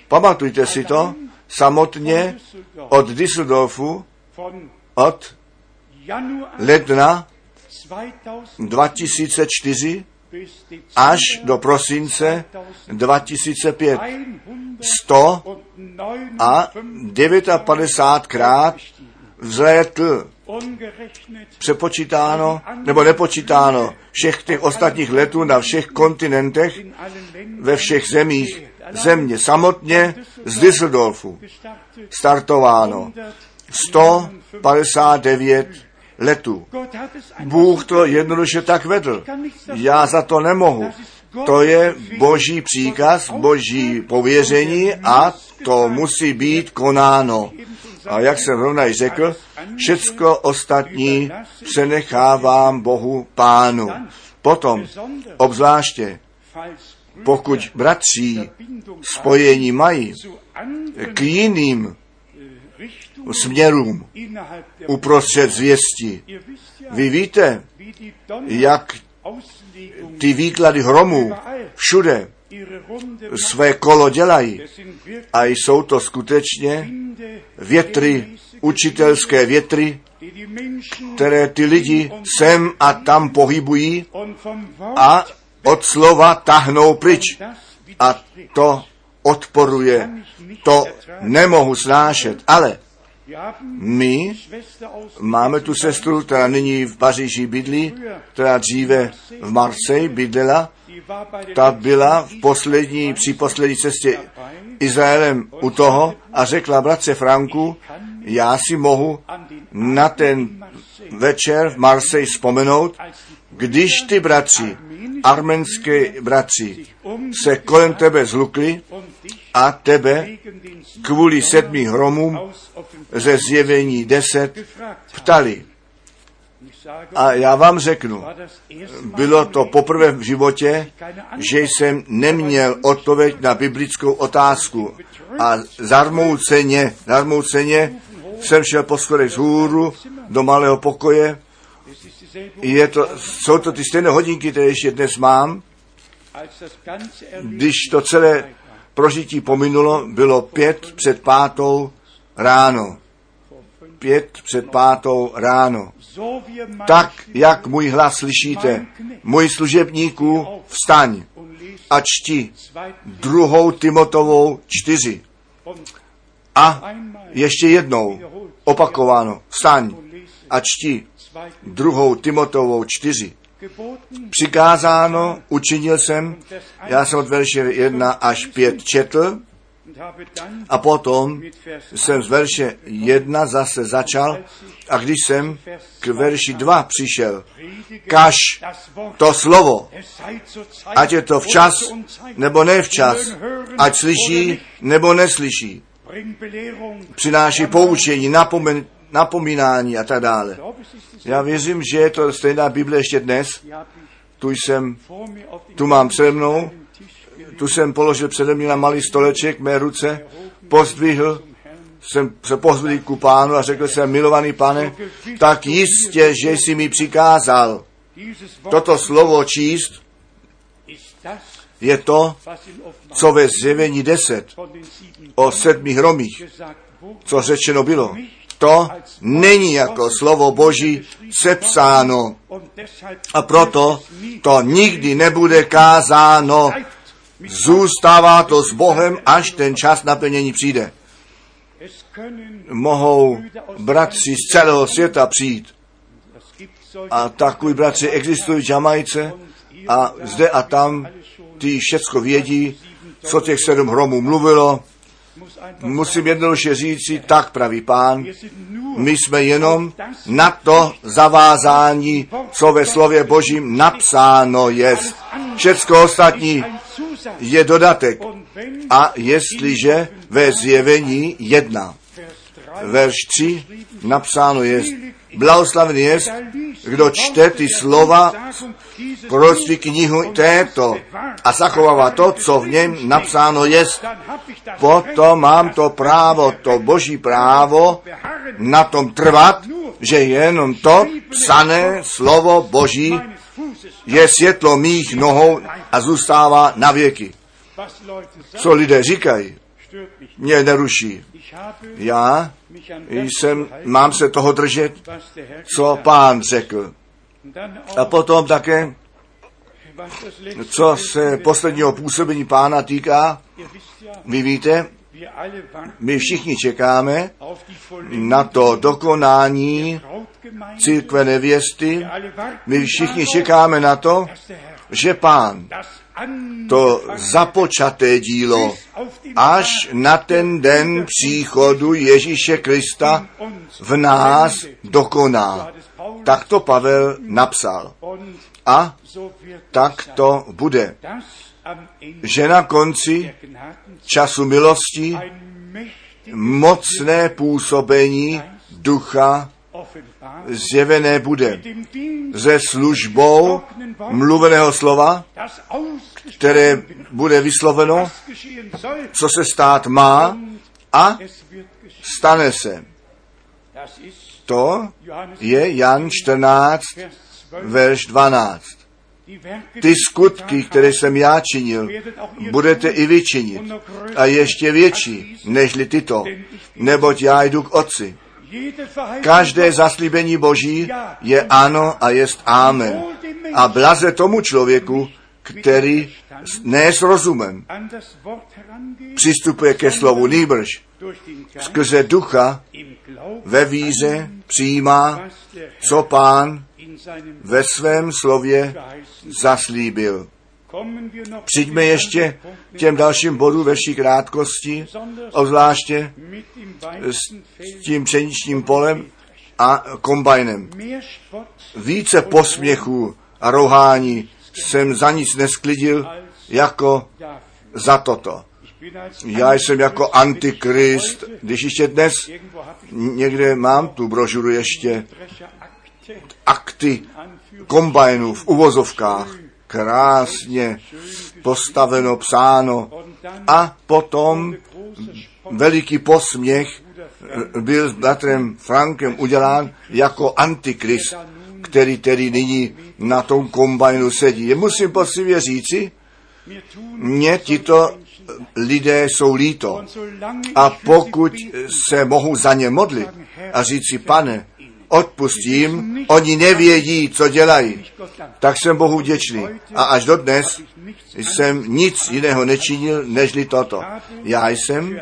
Speaker 1: pamatujte si to, samotně od Düsseldorfu, od ledna 2004 až do prosince 2005. 100 a 59 krát vzlétl. Přepočítáno, nebo nepočítáno všech těch ostatních letů na všech kontinentech, ve všech zemích. Země samotně z Düsseldorfu startováno. 159 letů. Bůh to jednoduše tak vedl. Já za to nemohu. To je boží příkaz, boží pověření a to musí být konáno. A jak jsem rovna i řekl, všecko ostatní přenechávám Bohu Pánu. Potom, obzvláště, pokud bratří spojení mají k jiným směrům uprostřed zvěsti. Vy víte, jak ty výklady hromů všude své kolo dělají. A jsou to skutečně větry, učitelské větry, které ty lidi sem a tam pohybují a od slova tahnou pryč. A to odporuje, to nemohu snášet, ale my máme tu sestru, která nyní v Paříži bydlí, která dříve v Marseille bydlela. Ta byla v poslední, při poslední cestě Izraelem u toho a řekla bratře Franku, já si mohu na ten večer v Marseille vzpomenout, když ty bratři, arménské bratři, se kolem tebe zlukli a tebe kvůli sedmi hromům ze zjevení deset ptali. A já vám řeknu, bylo to poprvé v životě, že jsem neměl odpověď na biblickou otázku. A zarmouceně, zarmouceně jsem šel po schodech z hůru do malého pokoje. Je to, jsou to ty stejné hodinky, které ještě dnes mám. Když to celé prožití pominulo, bylo pět před pátou ráno. Pět před pátou ráno. Tak, jak můj hlas slyšíte, můj služebníků, vstaň a čti druhou Timotovou čtyři. A ještě jednou opakováno, vstaň a čti druhou Timotovou čtyři. Přikázáno, učinil jsem, já jsem od verše 1 až 5 četl, a potom jsem z verše 1 zase začal. A když jsem k verši 2 přišel, kaž to slovo, ať je to včas nebo ne včas, ať slyší nebo neslyší, přináší poučení, napomen, napomínání a tak dále. Já věřím, že je to stejná Bible ještě dnes. Tu jsem, tu mám přede mnou, tu jsem položil přede mě na malý stoleček mé ruce, pozdvihl, jsem se pozdvihl ku pánu a řekl jsem, milovaný pane, tak jistě, že jsi mi přikázal toto slovo číst, je to, co ve zjevení deset o sedmi hromích, co řečeno bylo. To není jako slovo Boží sepsáno. A proto to nikdy nebude kázáno. Zůstává to s Bohem, až ten čas naplnění přijde. Mohou bratři z celého světa přijít. A takový bratři existují v Jamajce a zde a tam ty všecko vědí, co těch sedm hromů mluvilo. Musím jednoduše říci, tak pravý pán, my jsme jenom na to zavázání, co ve slově Božím napsáno je. Všecko ostatní je dodatek. A jestliže ve zjevení jedna, verš 3 napsáno je, blahoslavený je, kdo čte ty slova proroctví knihu této a zachovává to, co v něm napsáno je, potom mám to právo, to boží právo na tom trvat, že jenom to psané slovo boží je světlo mých nohou a zůstává na věky. Co lidé říkají, mě neruší. Já jsem, mám se toho držet, co pán řekl. A potom také, co se posledního působení pána týká, vy víte, my všichni čekáme na to dokonání církve nevěsty. My všichni čekáme na to, že pán to započaté dílo až na ten den příchodu Ježíše Krista v nás dokoná. Tak to Pavel napsal. A tak to bude. Že na konci času milosti mocné působení ducha zjevené bude ze službou mluveného slova, které bude vysloveno, co se stát má a stane se. To je Jan 14, verš 12. Ty skutky, které jsem já činil, budete i vy činit. A ještě větší, nežli tyto, neboť já jdu k Otci. Každé zaslíbení Boží je ano a jest amen. A blaze tomu člověku, který ne s rozumem přistupuje ke slovu nýbrž. Skrze ducha ve víze přijímá, co pán ve svém slově zaslíbil. Přijďme ještě těm dalším bodům ve vší krátkosti, obzvláště s tím pšeničním polem a kombajnem. Více posměchů a rouhání jsem za nic nesklidil jako za toto. Já jsem jako antikrist, když ještě dnes někde mám tu brožuru ještě, akty kombajnů v uvozovkách, krásně postaveno, psáno a potom veliký posměch byl s bratrem Frankem udělán jako antikrist, který tedy nyní na tom kombajnu sedí. Je musím poctivě říci, mně tito lidé jsou líto. A pokud se mohu za ně modlit a říci, pane, odpustím, oni nevědí, co dělají. Tak jsem Bohu vděčný. A až do dnes jsem nic jiného nečinil, nežli toto. Já jsem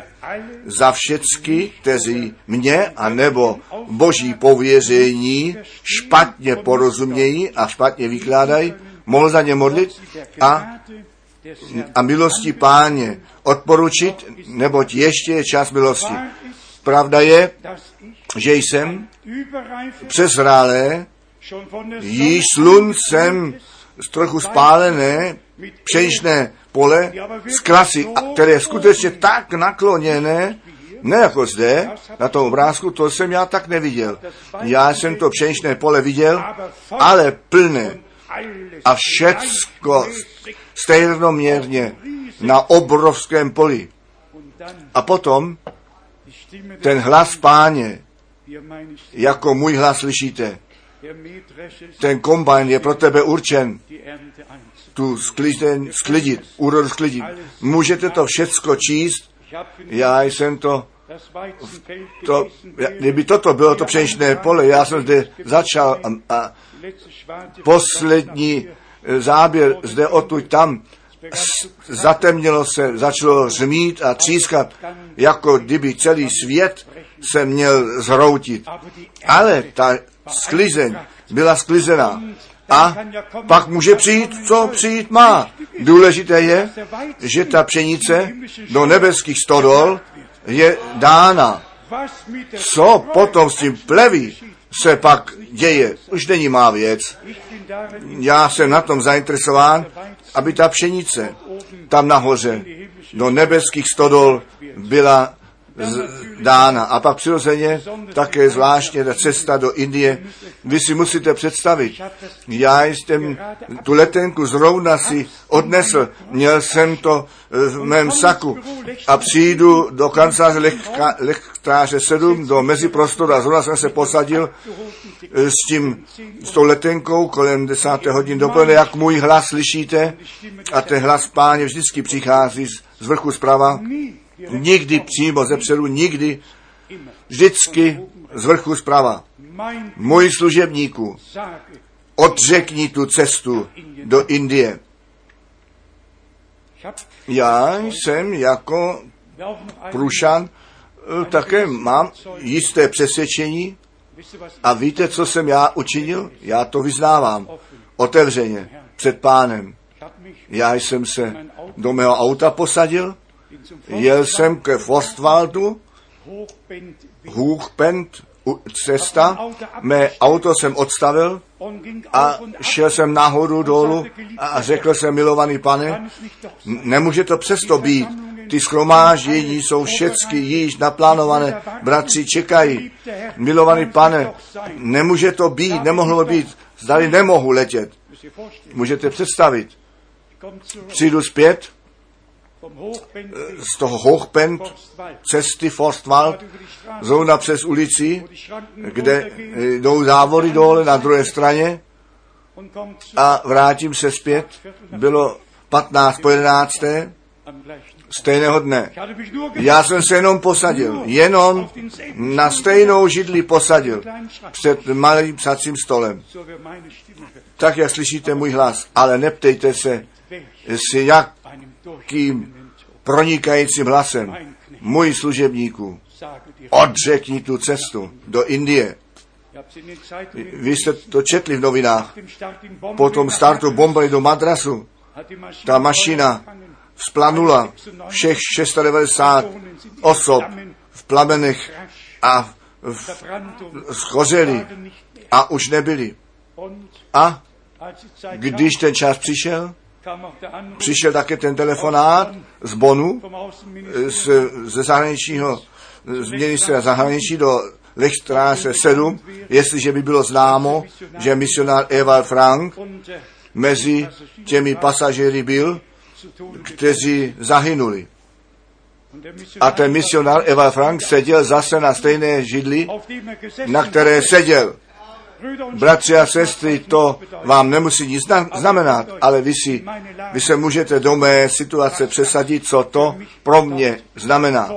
Speaker 1: za všecky, kteří mě a nebo boží pověření špatně porozumějí a špatně vykládají, mohl za ně modlit a, a milosti páně odporučit, neboť ještě je čas milosti. Pravda je, že jsem přezrálé, již sluncem trochu spálené pšeničné pole z krasy, které je skutečně tak nakloněné, ne jako zde, na tom obrázku, to jsem já tak neviděl. Já jsem to pšeničné pole viděl, ale plné a všecko stejnoměrně na obrovském poli. A potom ten hlas páně, jako můj hlas slyšíte. Ten kombajn je pro tebe určen. tu skliden, sklidit, úrodu sklidit. Můžete to všecko číst. Já jsem to, to kdyby toto bylo to pšeničné pole, já jsem zde začal a, a poslední záběr zde odtud tam zatemnilo se, začalo řmít a třískat, jako kdyby celý svět se měl zhroutit. Ale ta sklizeň byla sklizená. A pak může přijít, co přijít má. Důležité je, že ta pšenice do nebeských stodol je dána. Co potom s tím pleví se pak děje, už není má věc. Já jsem na tom zainteresován, aby ta pšenice tam nahoře do nebeských stodol byla dána. A pak přirozeně také zvláštně ta cesta do Indie. Vy si musíte představit, já jsem tu letenku zrovna si odnesl, měl jsem to v mém saku a přijdu do kanceláře lektráře 7 do meziprostoru a zrovna jsem se posadil s tím, s tou letenkou kolem 10. hodin dopoledne, jak můj hlas slyšíte a ten hlas páně vždycky přichází z vrchu zprava nikdy přímo ze předu, nikdy, vždycky z vrchu zprava. Můj služebníku, odřekni tu cestu do Indie. Já jsem jako Prušan eh, také mám jisté přesvědčení a víte, co jsem já učinil? Já to vyznávám otevřeně před pánem. Já jsem se do mého auta posadil Jel jsem ke Forstwaldu, Hochbend, cesta, mé auto jsem odstavil a šel jsem nahoru dolů a řekl jsem, milovaný pane, nemůže to přesto být. Ty schromáždění jsou všechny již naplánované. Bratři čekají. Milovaný pane, nemůže to být, nemohlo být. Zdali nemohu letět. Můžete představit. Přijdu zpět z toho Hochbend cesty Forstwald, zrovna přes ulici, kde jdou závory dole na druhé straně a vrátím se zpět. Bylo 15 po 11. stejného dne. Já jsem se jenom posadil, jenom na stejnou židli posadil před malým psacím stolem. Tak, jak slyšíte můj hlas, ale neptejte se, s jakým pronikajícím hlasem, můj služebníku, odřekni tu cestu do Indie. Vy jste to četli v novinách. Po tom startu bombali do Madrasu ta mašina splanula všech 690 osob v plamenech a v, schořeli a už nebyli. A když ten čas přišel, přišel také ten telefonát z Bonu, z, ze zahraničího, z ministra zahraničí do Lechtráse 7, jestliže by bylo známo, že misionár Eva Frank mezi těmi pasažéry byl, kteří zahynuli. A ten misionár Eva Frank seděl zase na stejné židli, na které seděl. Bratři a sestry, to vám nemusí nic znamenat, ale vy, si, vy se můžete do mé situace přesadit, co to pro mě znamená.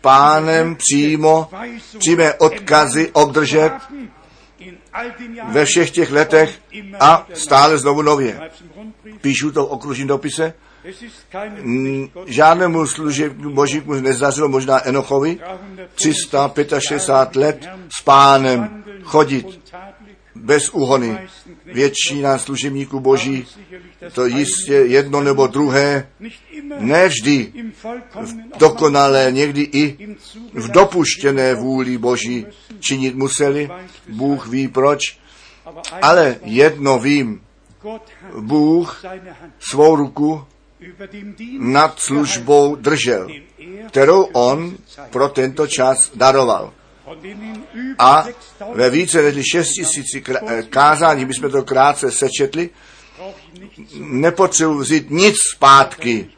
Speaker 1: Pánem přímo přímé odkazy obdržet ve všech těch letech a stále znovu nově. Píšu to v okružním dopise. Žádnému služebnímu božíku nezdařilo možná Enochovi 365 let s pánem chodit bez úhony. Většina služebníků boží, to jistě jedno nebo druhé, ne vždy v dokonalé, někdy i v dopuštěné vůli boží činit museli. Bůh ví proč, ale jedno vím, Bůh svou ruku nad službou držel, kterou on pro tento čas daroval. A ve více než 6 tisíci kázání, my jsme to krátce sečetli, nepotřebuji vzít nic zpátky.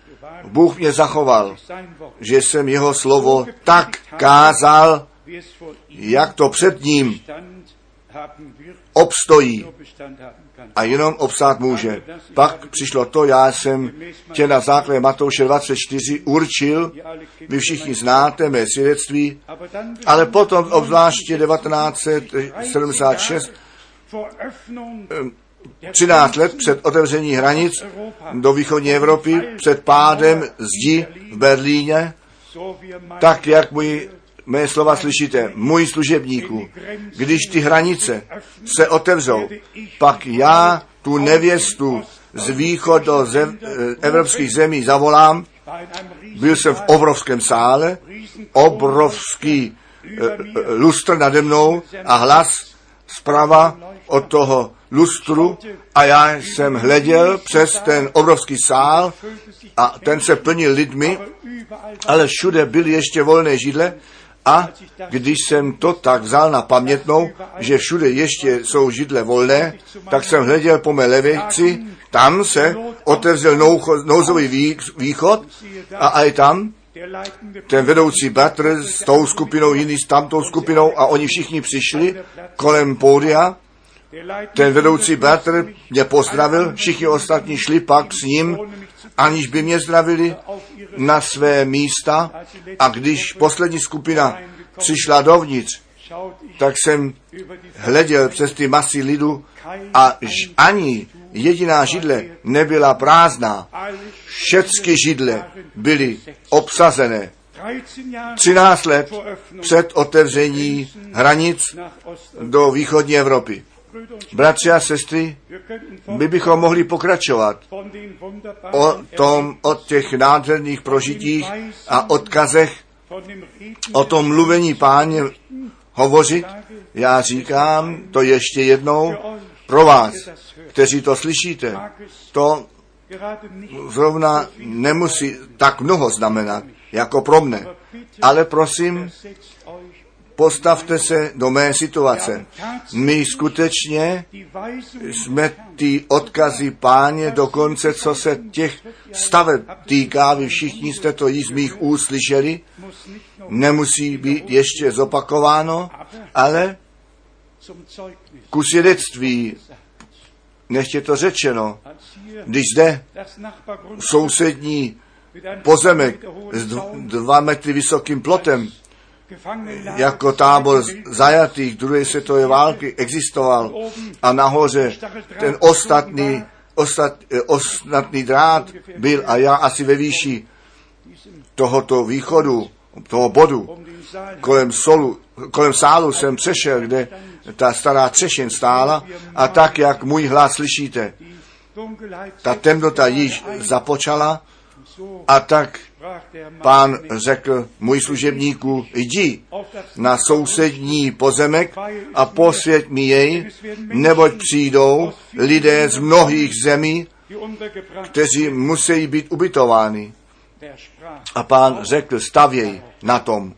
Speaker 1: Bůh mě zachoval, že jsem jeho slovo tak kázal, jak to před ním obstojí a jenom obsát může. Pak přišlo to, já jsem tě na základě Matouše 24 určil, vy všichni znáte mé svědectví, ale potom obzvláště 1976 13 let před otevření hranic do východní Evropy, před pádem zdi v Berlíně, tak jak můj mé slova slyšíte, můj služebníku, když ty hranice se otevřou, pak já tu nevěstu z východu zem, eh, evropských zemí zavolám. Byl jsem v obrovském sále, obrovský e, lustr nade mnou a hlas zprava od toho lustru a já jsem hleděl přes ten obrovský sál a ten se plnil lidmi, ale všude byly ještě volné židle a když jsem to tak vzal na pamětnou, že všude ještě jsou židle volné, tak jsem hleděl po mé levici, tam se otevřel nouzový východ a aj tam ten vedoucí bratr s tou skupinou, jiný s tamtou skupinou a oni všichni přišli kolem pódia. Ten vedoucí bratr mě pozdravil, všichni ostatní šli pak s ním, aniž by mě zdravili, na své místa a když poslední skupina přišla dovnitř, tak jsem hleděl přes ty masy lidu a ani jediná židle nebyla prázdná. Všechny židle byly obsazené. 13 let před otevření hranic do východní Evropy. Bratři a sestry, my bychom mohli pokračovat o tom, o těch nádherných prožitích a odkazech, o tom mluvení páně hovořit. Já říkám to ještě jednou pro vás, kteří to slyšíte. To zrovna nemusí tak mnoho znamenat, jako pro mne. Ale prosím, Postavte se do mé situace. My skutečně jsme ty odkazy páně dokonce, co se těch staveb týká, vy všichni jste to již z mých úst slyšeli, nemusí být ještě zopakováno, ale ku svědectví, nechtě to řečeno, když zde sousední pozemek s dva metry vysokým plotem jako tábor zajatých druhé světové války existoval a nahoře ten ostatní, ostat, eh, ostatní drát byl a já asi ve výši tohoto východu, toho bodu, kolem, solu, kolem sálu jsem přešel, kde ta stará třešin stála a tak, jak můj hlas slyšíte, Ta temnota již započala a tak pán řekl můj služebníku, jdi na sousední pozemek a posvěť mi jej, neboť přijdou lidé z mnohých zemí, kteří musí být ubytováni. A pán řekl, stavěj na tom.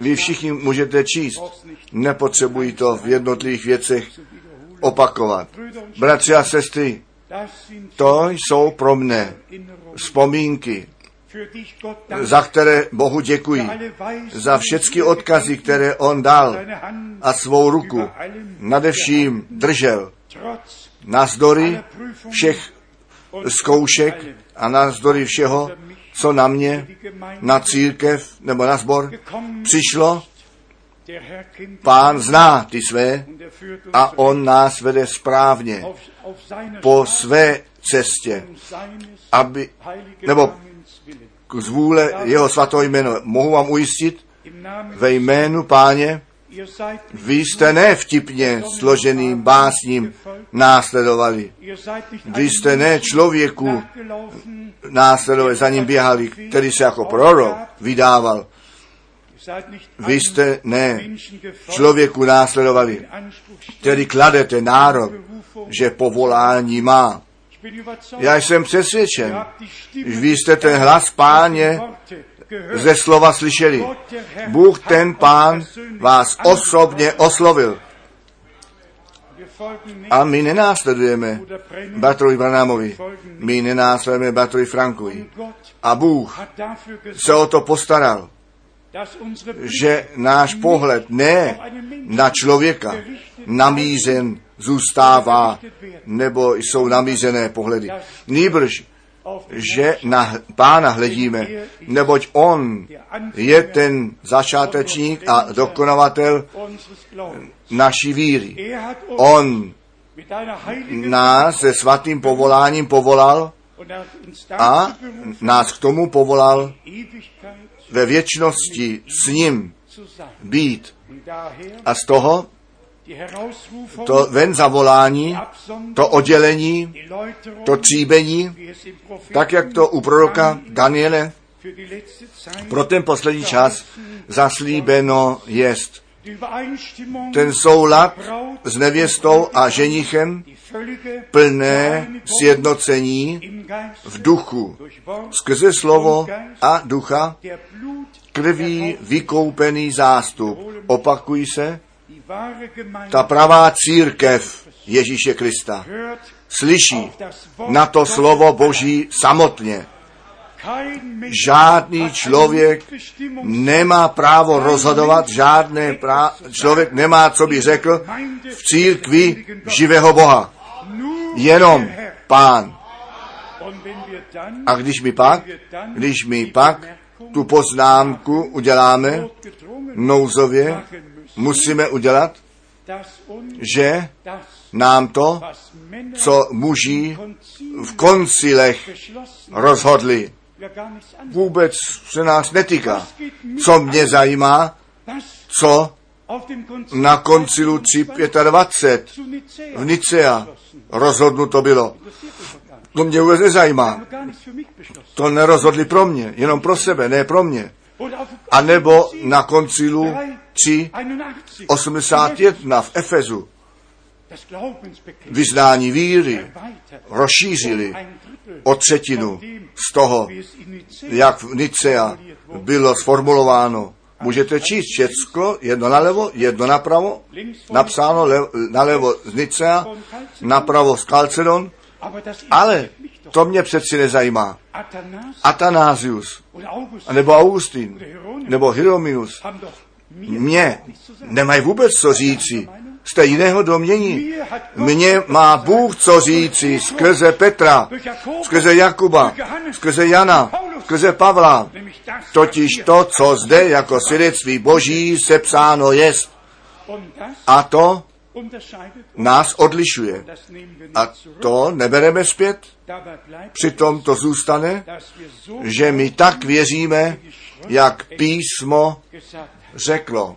Speaker 1: Vy všichni můžete číst. Nepotřebují to v jednotlivých věcech opakovat. Bratři a sestry, to jsou pro mne vzpomínky, za které Bohu děkuji, za všechny odkazy, které On dal a svou ruku nadevším držel. Nazdory všech zkoušek a nazdory všeho, co na mě, na církev nebo na sbor přišlo, Pán zná ty své a on nás vede správně po své cestě, aby, nebo k zvůle jeho svatého jméno. Mohu vám ujistit, ve jménu páně, vy jste ne vtipně složeným básním následovali. Vy jste ne člověku následovali, za ním běhali, který se jako prorok vydával. Vy jste ne člověku následovali, který kladete nárok, že povolání má. Já jsem přesvědčen, že vy jste ten hlas páně ze slova slyšeli. Bůh ten pán vás osobně oslovil. A my nenásledujeme Batrovi Branámovi, my nenásledujeme Batrovi Frankovi. A Bůh se o to postaral, že náš pohled ne na člověka namířen zůstává, nebo jsou namířené pohledy. Nýbrž, že na pána hledíme, neboť on je ten začátečník a dokonavatel naší víry. On nás se svatým povoláním povolal a nás k tomu povolal ve věčnosti s ním být. A z toho to ven zavolání, to oddělení, to tříbení, tak jak to u proroka Daniele pro ten poslední čas zaslíbeno jest. Ten soulad s nevěstou a ženichem plné sjednocení v duchu, skrze slovo a ducha, krví vykoupený zástup. Opakují se, ta pravá církev Ježíše Krista slyší na to slovo Boží samotně. Žádný člověk nemá právo rozhodovat, žádný prá- člověk nemá, co by řekl, v církvi živého Boha. Jenom pán. A když mi pak, když mi pak tu poznámku uděláme nouzově, musíme udělat, že nám to, co muži v koncilech rozhodli, vůbec se nás netýká. Co mě zajímá, co na koncilu 325 v Nicea rozhodnuto bylo. To mě vůbec nezajímá. To nerozhodli pro mě, jenom pro sebe, ne pro mě. A nebo na koncilu 3, 81 v Efezu vyznání víry rozšířili o třetinu z toho, jak v Nicea bylo sformulováno. Můžete číst všecko, jedno nalevo, jedno napravo, napsáno levo, nalevo z Nicea, napravo z Kalcedon, ale to mě přeci nezajímá. Atanázius, nebo Augustin, nebo Hieromius, mě nemají vůbec co říci. Jste jiného domění. Mně má Bůh co říci skrze Petra, skrze Jakuba, skrze Jana, skrze Pavla. Totiž to, co zde jako svědectví boží sepsáno jest. A to nás odlišuje. A to nebereme zpět. Přitom to zůstane, že my tak věříme, jak písmo řeklo.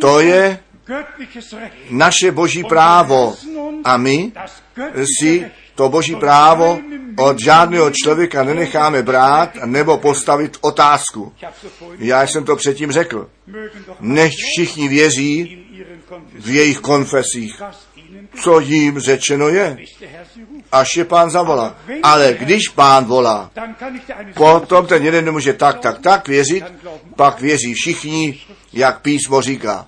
Speaker 1: To je naše boží právo a my si to boží právo od žádného člověka nenecháme brát nebo postavit otázku. Já jsem to předtím řekl. Nech všichni věří v jejich konfesích, co jim řečeno je, až je pán zavolá. Ale když pán volá, potom ten jeden nemůže tak, tak, tak věřit, pak věří všichni, jak písmo říká.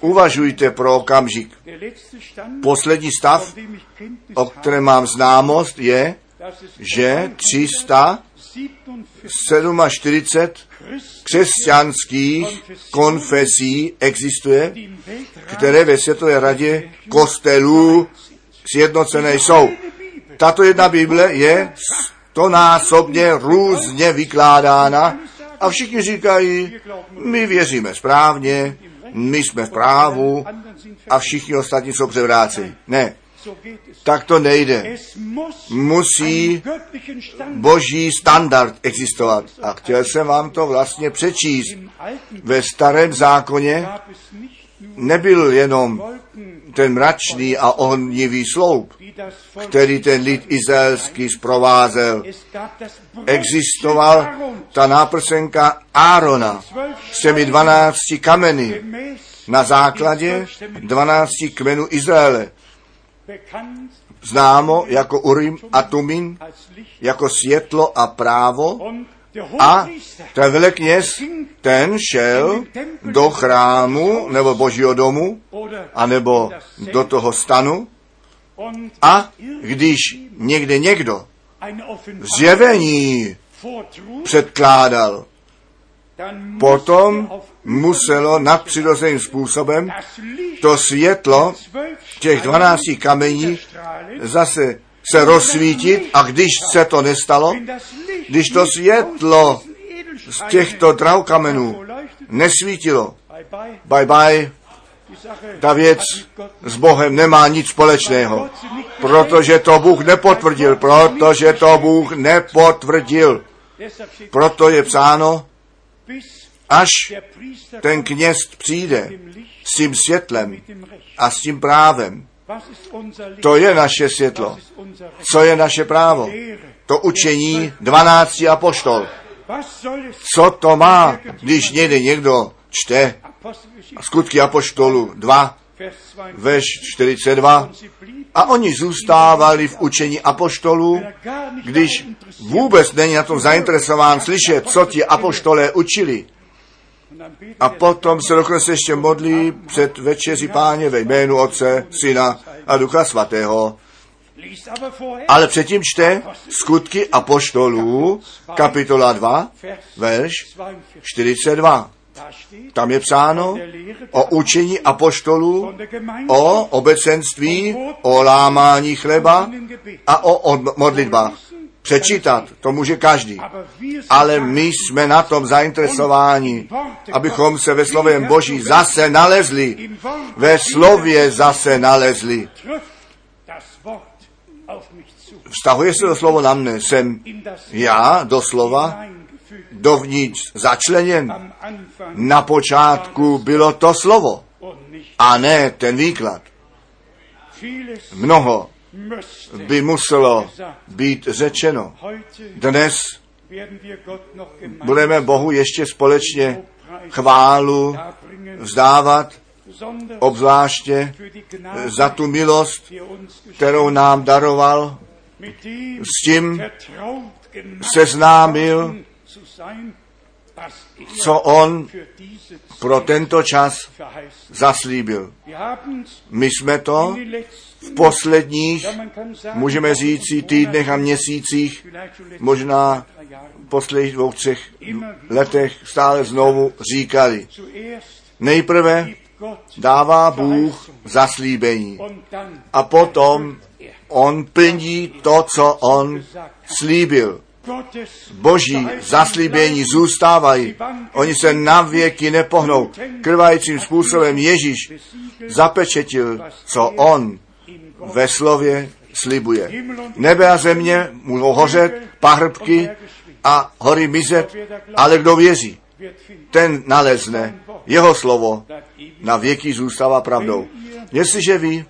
Speaker 1: Uvažujte pro okamžik. Poslední stav, o kterém mám známost, je, že 347 křesťanských konfesí existuje, které ve Světové radě kostelů sjednocené jsou. Tato jedna Bible je stonásobně různě vykládána a všichni říkají, my věříme správně, my jsme v právu a všichni ostatní jsou převráci. Ne, tak to nejde. Musí boží standard existovat. A chtěl jsem vám to vlastně přečíst. Ve starém zákoně nebyl jenom ten mračný a ohnivý sloup, který ten lid izraelský zprovázel. Existoval ta náprsenka Árona s těmi dvanácti kameny na základě dvanácti kmenů Izraele. Známo jako Urim a Tumin, jako světlo a právo. A ten velekněz, ten šel do chrámu nebo božího domu, anebo do toho stanu. A když někde někdo zjevení předkládal, potom muselo nadpřirozeným způsobem to světlo těch dvanácti kamení zase se rozsvítit a když se to nestalo, když to světlo z těchto drahokamenů nesvítilo, bye bye, ta věc s Bohem nemá nic společného, protože to Bůh nepotvrdil, protože to Bůh nepotvrdil. Proto je psáno, až ten kněz přijde s tím světlem a s tím právem. To je naše světlo. Co je naše právo? To učení 12 apoštol. Co to má, když někde někdo čte? Skutky apoštolu 2, veš 42, a oni zůstávali v učení apoštolů, když vůbec není na tom zainteresován slyšet, co ti apoštolé učili. A potom se dokonce ještě modlí před večeří páně ve jménu Otce, Syna a Ducha Svatého. Ale předtím čte skutky apoštolů, kapitola 2, verš 42. Tam je psáno o učení apoštolů, o obecenství, o lámání chleba a o modlitbách. Přečítat to může každý. Ale my jsme na tom zainteresováni, abychom se ve slovem Boží zase nalezli. Ve slově zase nalezli. Vztahuje se to slovo na mne. Jsem já doslova dovnitř začleněn. Na počátku bylo to slovo a ne ten výklad. Mnoho by muselo být řečeno. Dnes budeme Bohu ještě společně chválu vzdávat, obzvláště za tu milost, kterou nám daroval, s tím seznámil, co on pro tento čas zaslíbil. My jsme to v posledních, můžeme říct, týdnech a měsících, možná v posledních dvou, třech letech stále znovu říkali. Nejprve dává Bůh zaslíbení a potom on plní to, co on slíbil. Boží zaslíbení zůstávají. Oni se na věky nepohnou. Krvajícím způsobem Ježíš zapečetil, co on ve slově slibuje. Nebe a země můžou hořet, pahrbky a hory mizet, ale kdo věří? ten nalezne. Jeho slovo na věky zůstává pravdou. Jestliže vy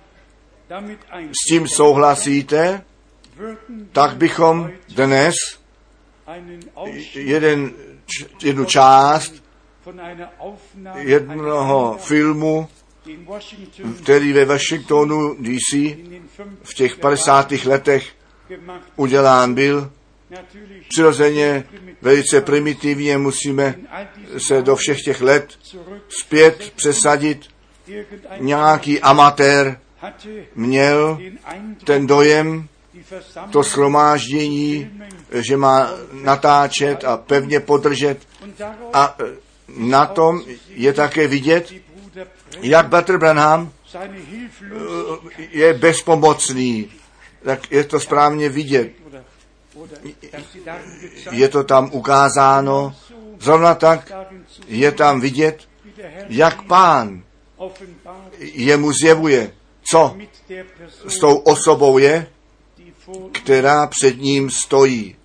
Speaker 1: s tím souhlasíte, tak bychom dnes jeden, jednu část jednoho filmu, který ve Washingtonu DC v těch 50. letech udělán byl, přirozeně velice primitivně musíme se do všech těch let zpět přesadit. Nějaký amatér měl ten dojem, to schromáždění, že má natáčet a pevně podržet. A na tom je také vidět, jak Bratr Branham je bezpomocný, tak je to správně vidět. Je to tam ukázáno, zrovna tak je tam vidět, jak pán jemu zjevuje, co s tou osobou je, která před ním stojí,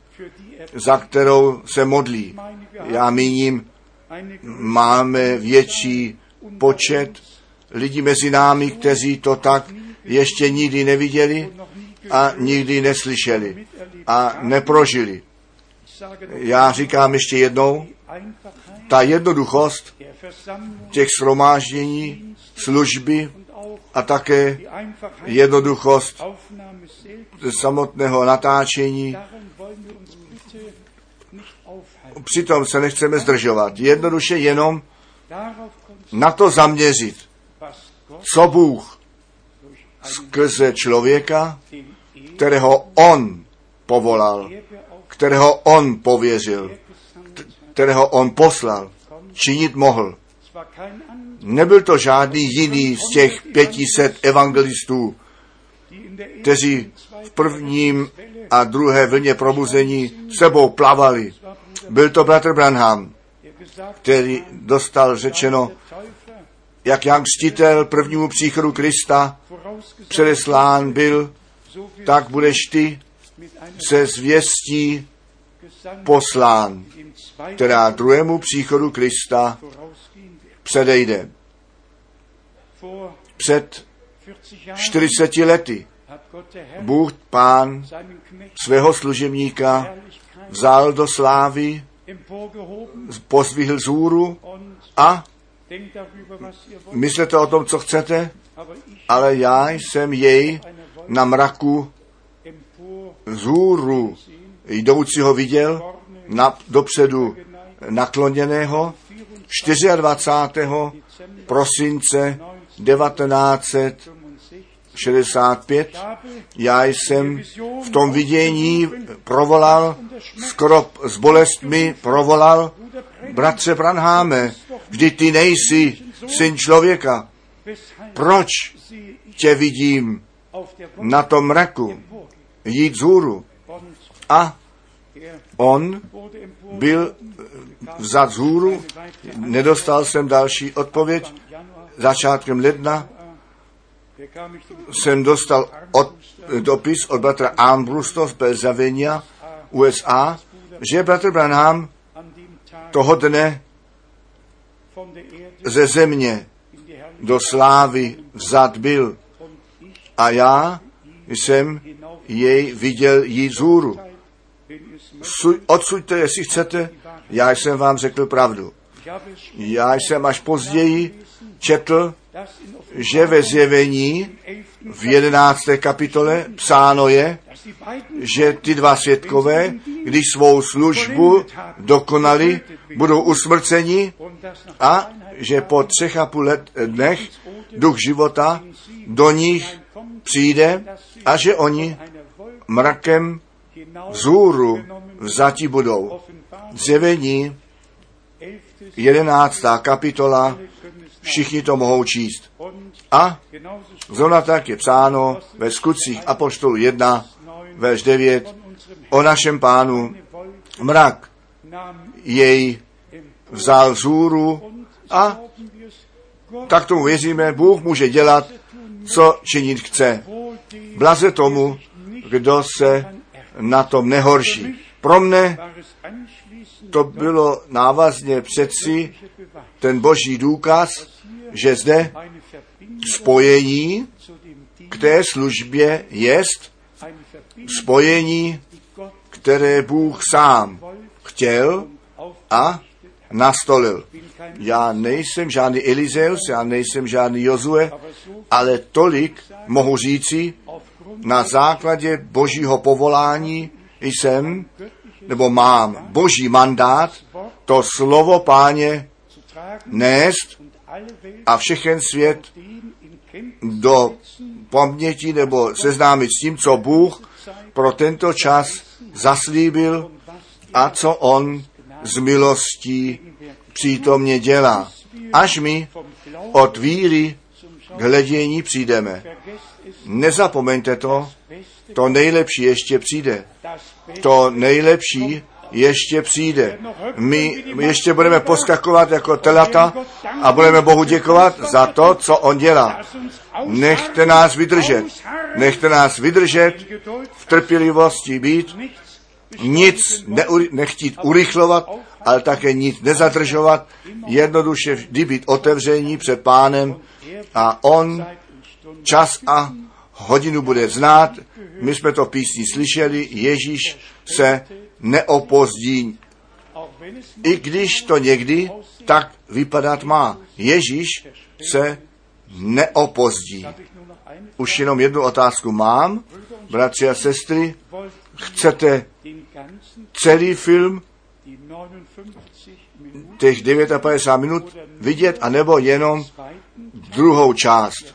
Speaker 1: za kterou se modlí. Já míním, máme větší počet lidí mezi námi, kteří to tak ještě nikdy neviděli a nikdy neslyšeli a neprožili. Já říkám ještě jednou, ta jednoduchost těch shromáždění, služby a také jednoduchost samotného natáčení. Přitom se nechceme zdržovat. Jednoduše jenom na to zaměřit, co Bůh skrze člověka, kterého On povolal, kterého On pověřil, kterého On poslal, činit mohl. Nebyl to žádný jiný z těch pětiset evangelistů, kteří v prvním a druhé vlně probuzení sebou plavali. Byl to bratr Branham, který dostal řečeno, jak Jan Křtitel prvnímu příchodu Krista předeslán byl, tak budeš ty se zvěstí poslán, která druhému příchodu Krista předejde. Před 40 lety Bůh Pán svého služebníka vzal do slávy, pozvihl zůru a myslete o tom, co chcete, ale já jsem jej na mraku zůru jdoucího viděl na, dopředu nakloněného 24. prosince 1965. Já jsem v tom vidění provolal, skoro s bolestmi provolal, bratře Branháme, vždy ty nejsi syn člověka. Proč tě vidím na tom mraku jít zůru? A on byl vzat z hůru, nedostal jsem další odpověď. Začátkem ledna jsem dostal od, dopis od bratra Ambrusto z Belzavenia, USA, že bratr Branham toho dne ze země do slávy vzat byl. A já jsem jej viděl jít z hůru. Odsuďte, jestli chcete, já jsem vám řekl pravdu. Já jsem až později četl, že ve zjevení v jedenácté kapitole psáno je, že ty dva světkové, když svou službu dokonali, budou usmrceni a že po třech a půl let, dnech duch života do nich přijde a že oni mrakem vzhůru vzati budou. Zjevení 11. kapitola, všichni to mohou číst. A zrovna tak je psáno ve skutcích Apoštolu 1, verš 9, o našem pánu mrak jej vzal vzhůru a tak tomu věříme, Bůh může dělat, co činit chce. Blaze tomu, kdo se na tom nehorší. Pro mne to bylo návazně přeci ten boží důkaz, že zde spojení k té službě jest spojení, které Bůh sám chtěl a nastolil. Já nejsem žádný Elizeus, já nejsem žádný Jozue, ale tolik mohu říci, na základě božího povolání jsem, nebo mám boží mandát, to slovo páně nést a všechen svět do paměti nebo seznámit s tím, co Bůh pro tento čas zaslíbil a co on z milostí přítomně dělá. Až my od víry k hledění přijdeme. Nezapomeňte to, to nejlepší ještě přijde. To nejlepší ještě přijde. My ještě budeme poskakovat jako telata a budeme Bohu děkovat za to, co On dělá. Nechte nás vydržet. Nechte nás vydržet, v trpělivosti být, nic nechtít urychlovat, ale také nic nezadržovat, jednoduše vždy být otevření před pánem a on čas a hodinu bude znát. My jsme to písni slyšeli, Ježíš se neopozdí. I když to někdy tak vypadat má. Ježíš se neopozdí. Už jenom jednu otázku mám, bratři a sestry. Chcete celý film, těch 59 minut vidět, anebo jenom druhou část?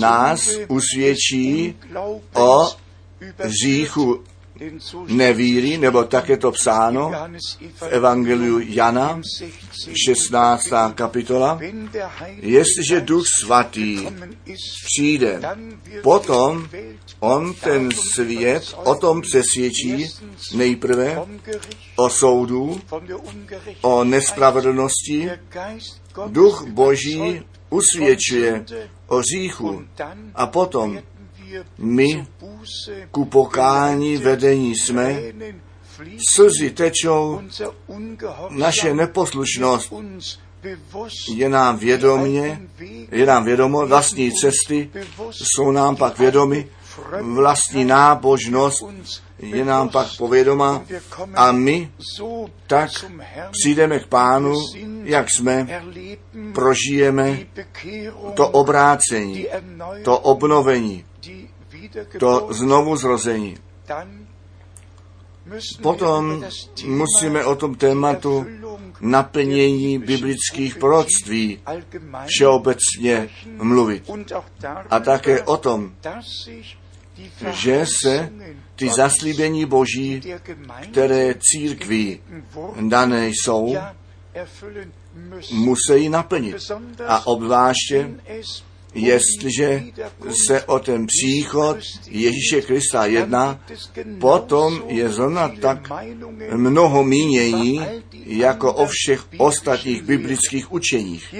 Speaker 1: nás usvědčí o říchu nevíry, nebo tak je to psáno v Evangeliu Jana, 16. kapitola. Jestliže Duch Svatý přijde, potom on ten svět o tom přesvědčí nejprve o soudu, o nespravedlnosti. Duch Boží usvědčuje o říchu a potom my ku pokání vedení jsme, slzy tečou, naše neposlušnost je nám vědomě, je nám vědomo, vlastní cesty jsou nám pak vědomy, vlastní nábožnost je nám pak povědomá a my tak přijdeme k pánu, jak jsme, prožijeme to obrácení, to obnovení, to znovu zrození. Potom musíme o tom tématu naplnění biblických proroctví všeobecně mluvit. A také o tom, že se ty zaslíbení Boží, které církví dané jsou, musí naplnit. A obzvláště, jestliže se o ten příchod Ježíše Krista jedná, potom je zrovna tak mnoho mínění, jako o všech ostatních biblických učeních.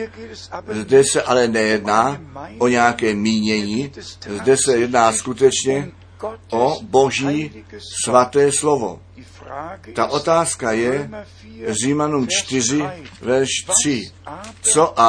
Speaker 1: Zde se ale nejedná o nějaké mínění, zde se jedná skutečně o Boží svaté slovo. Ta otázka je Římanům 4, verš 3. Co ale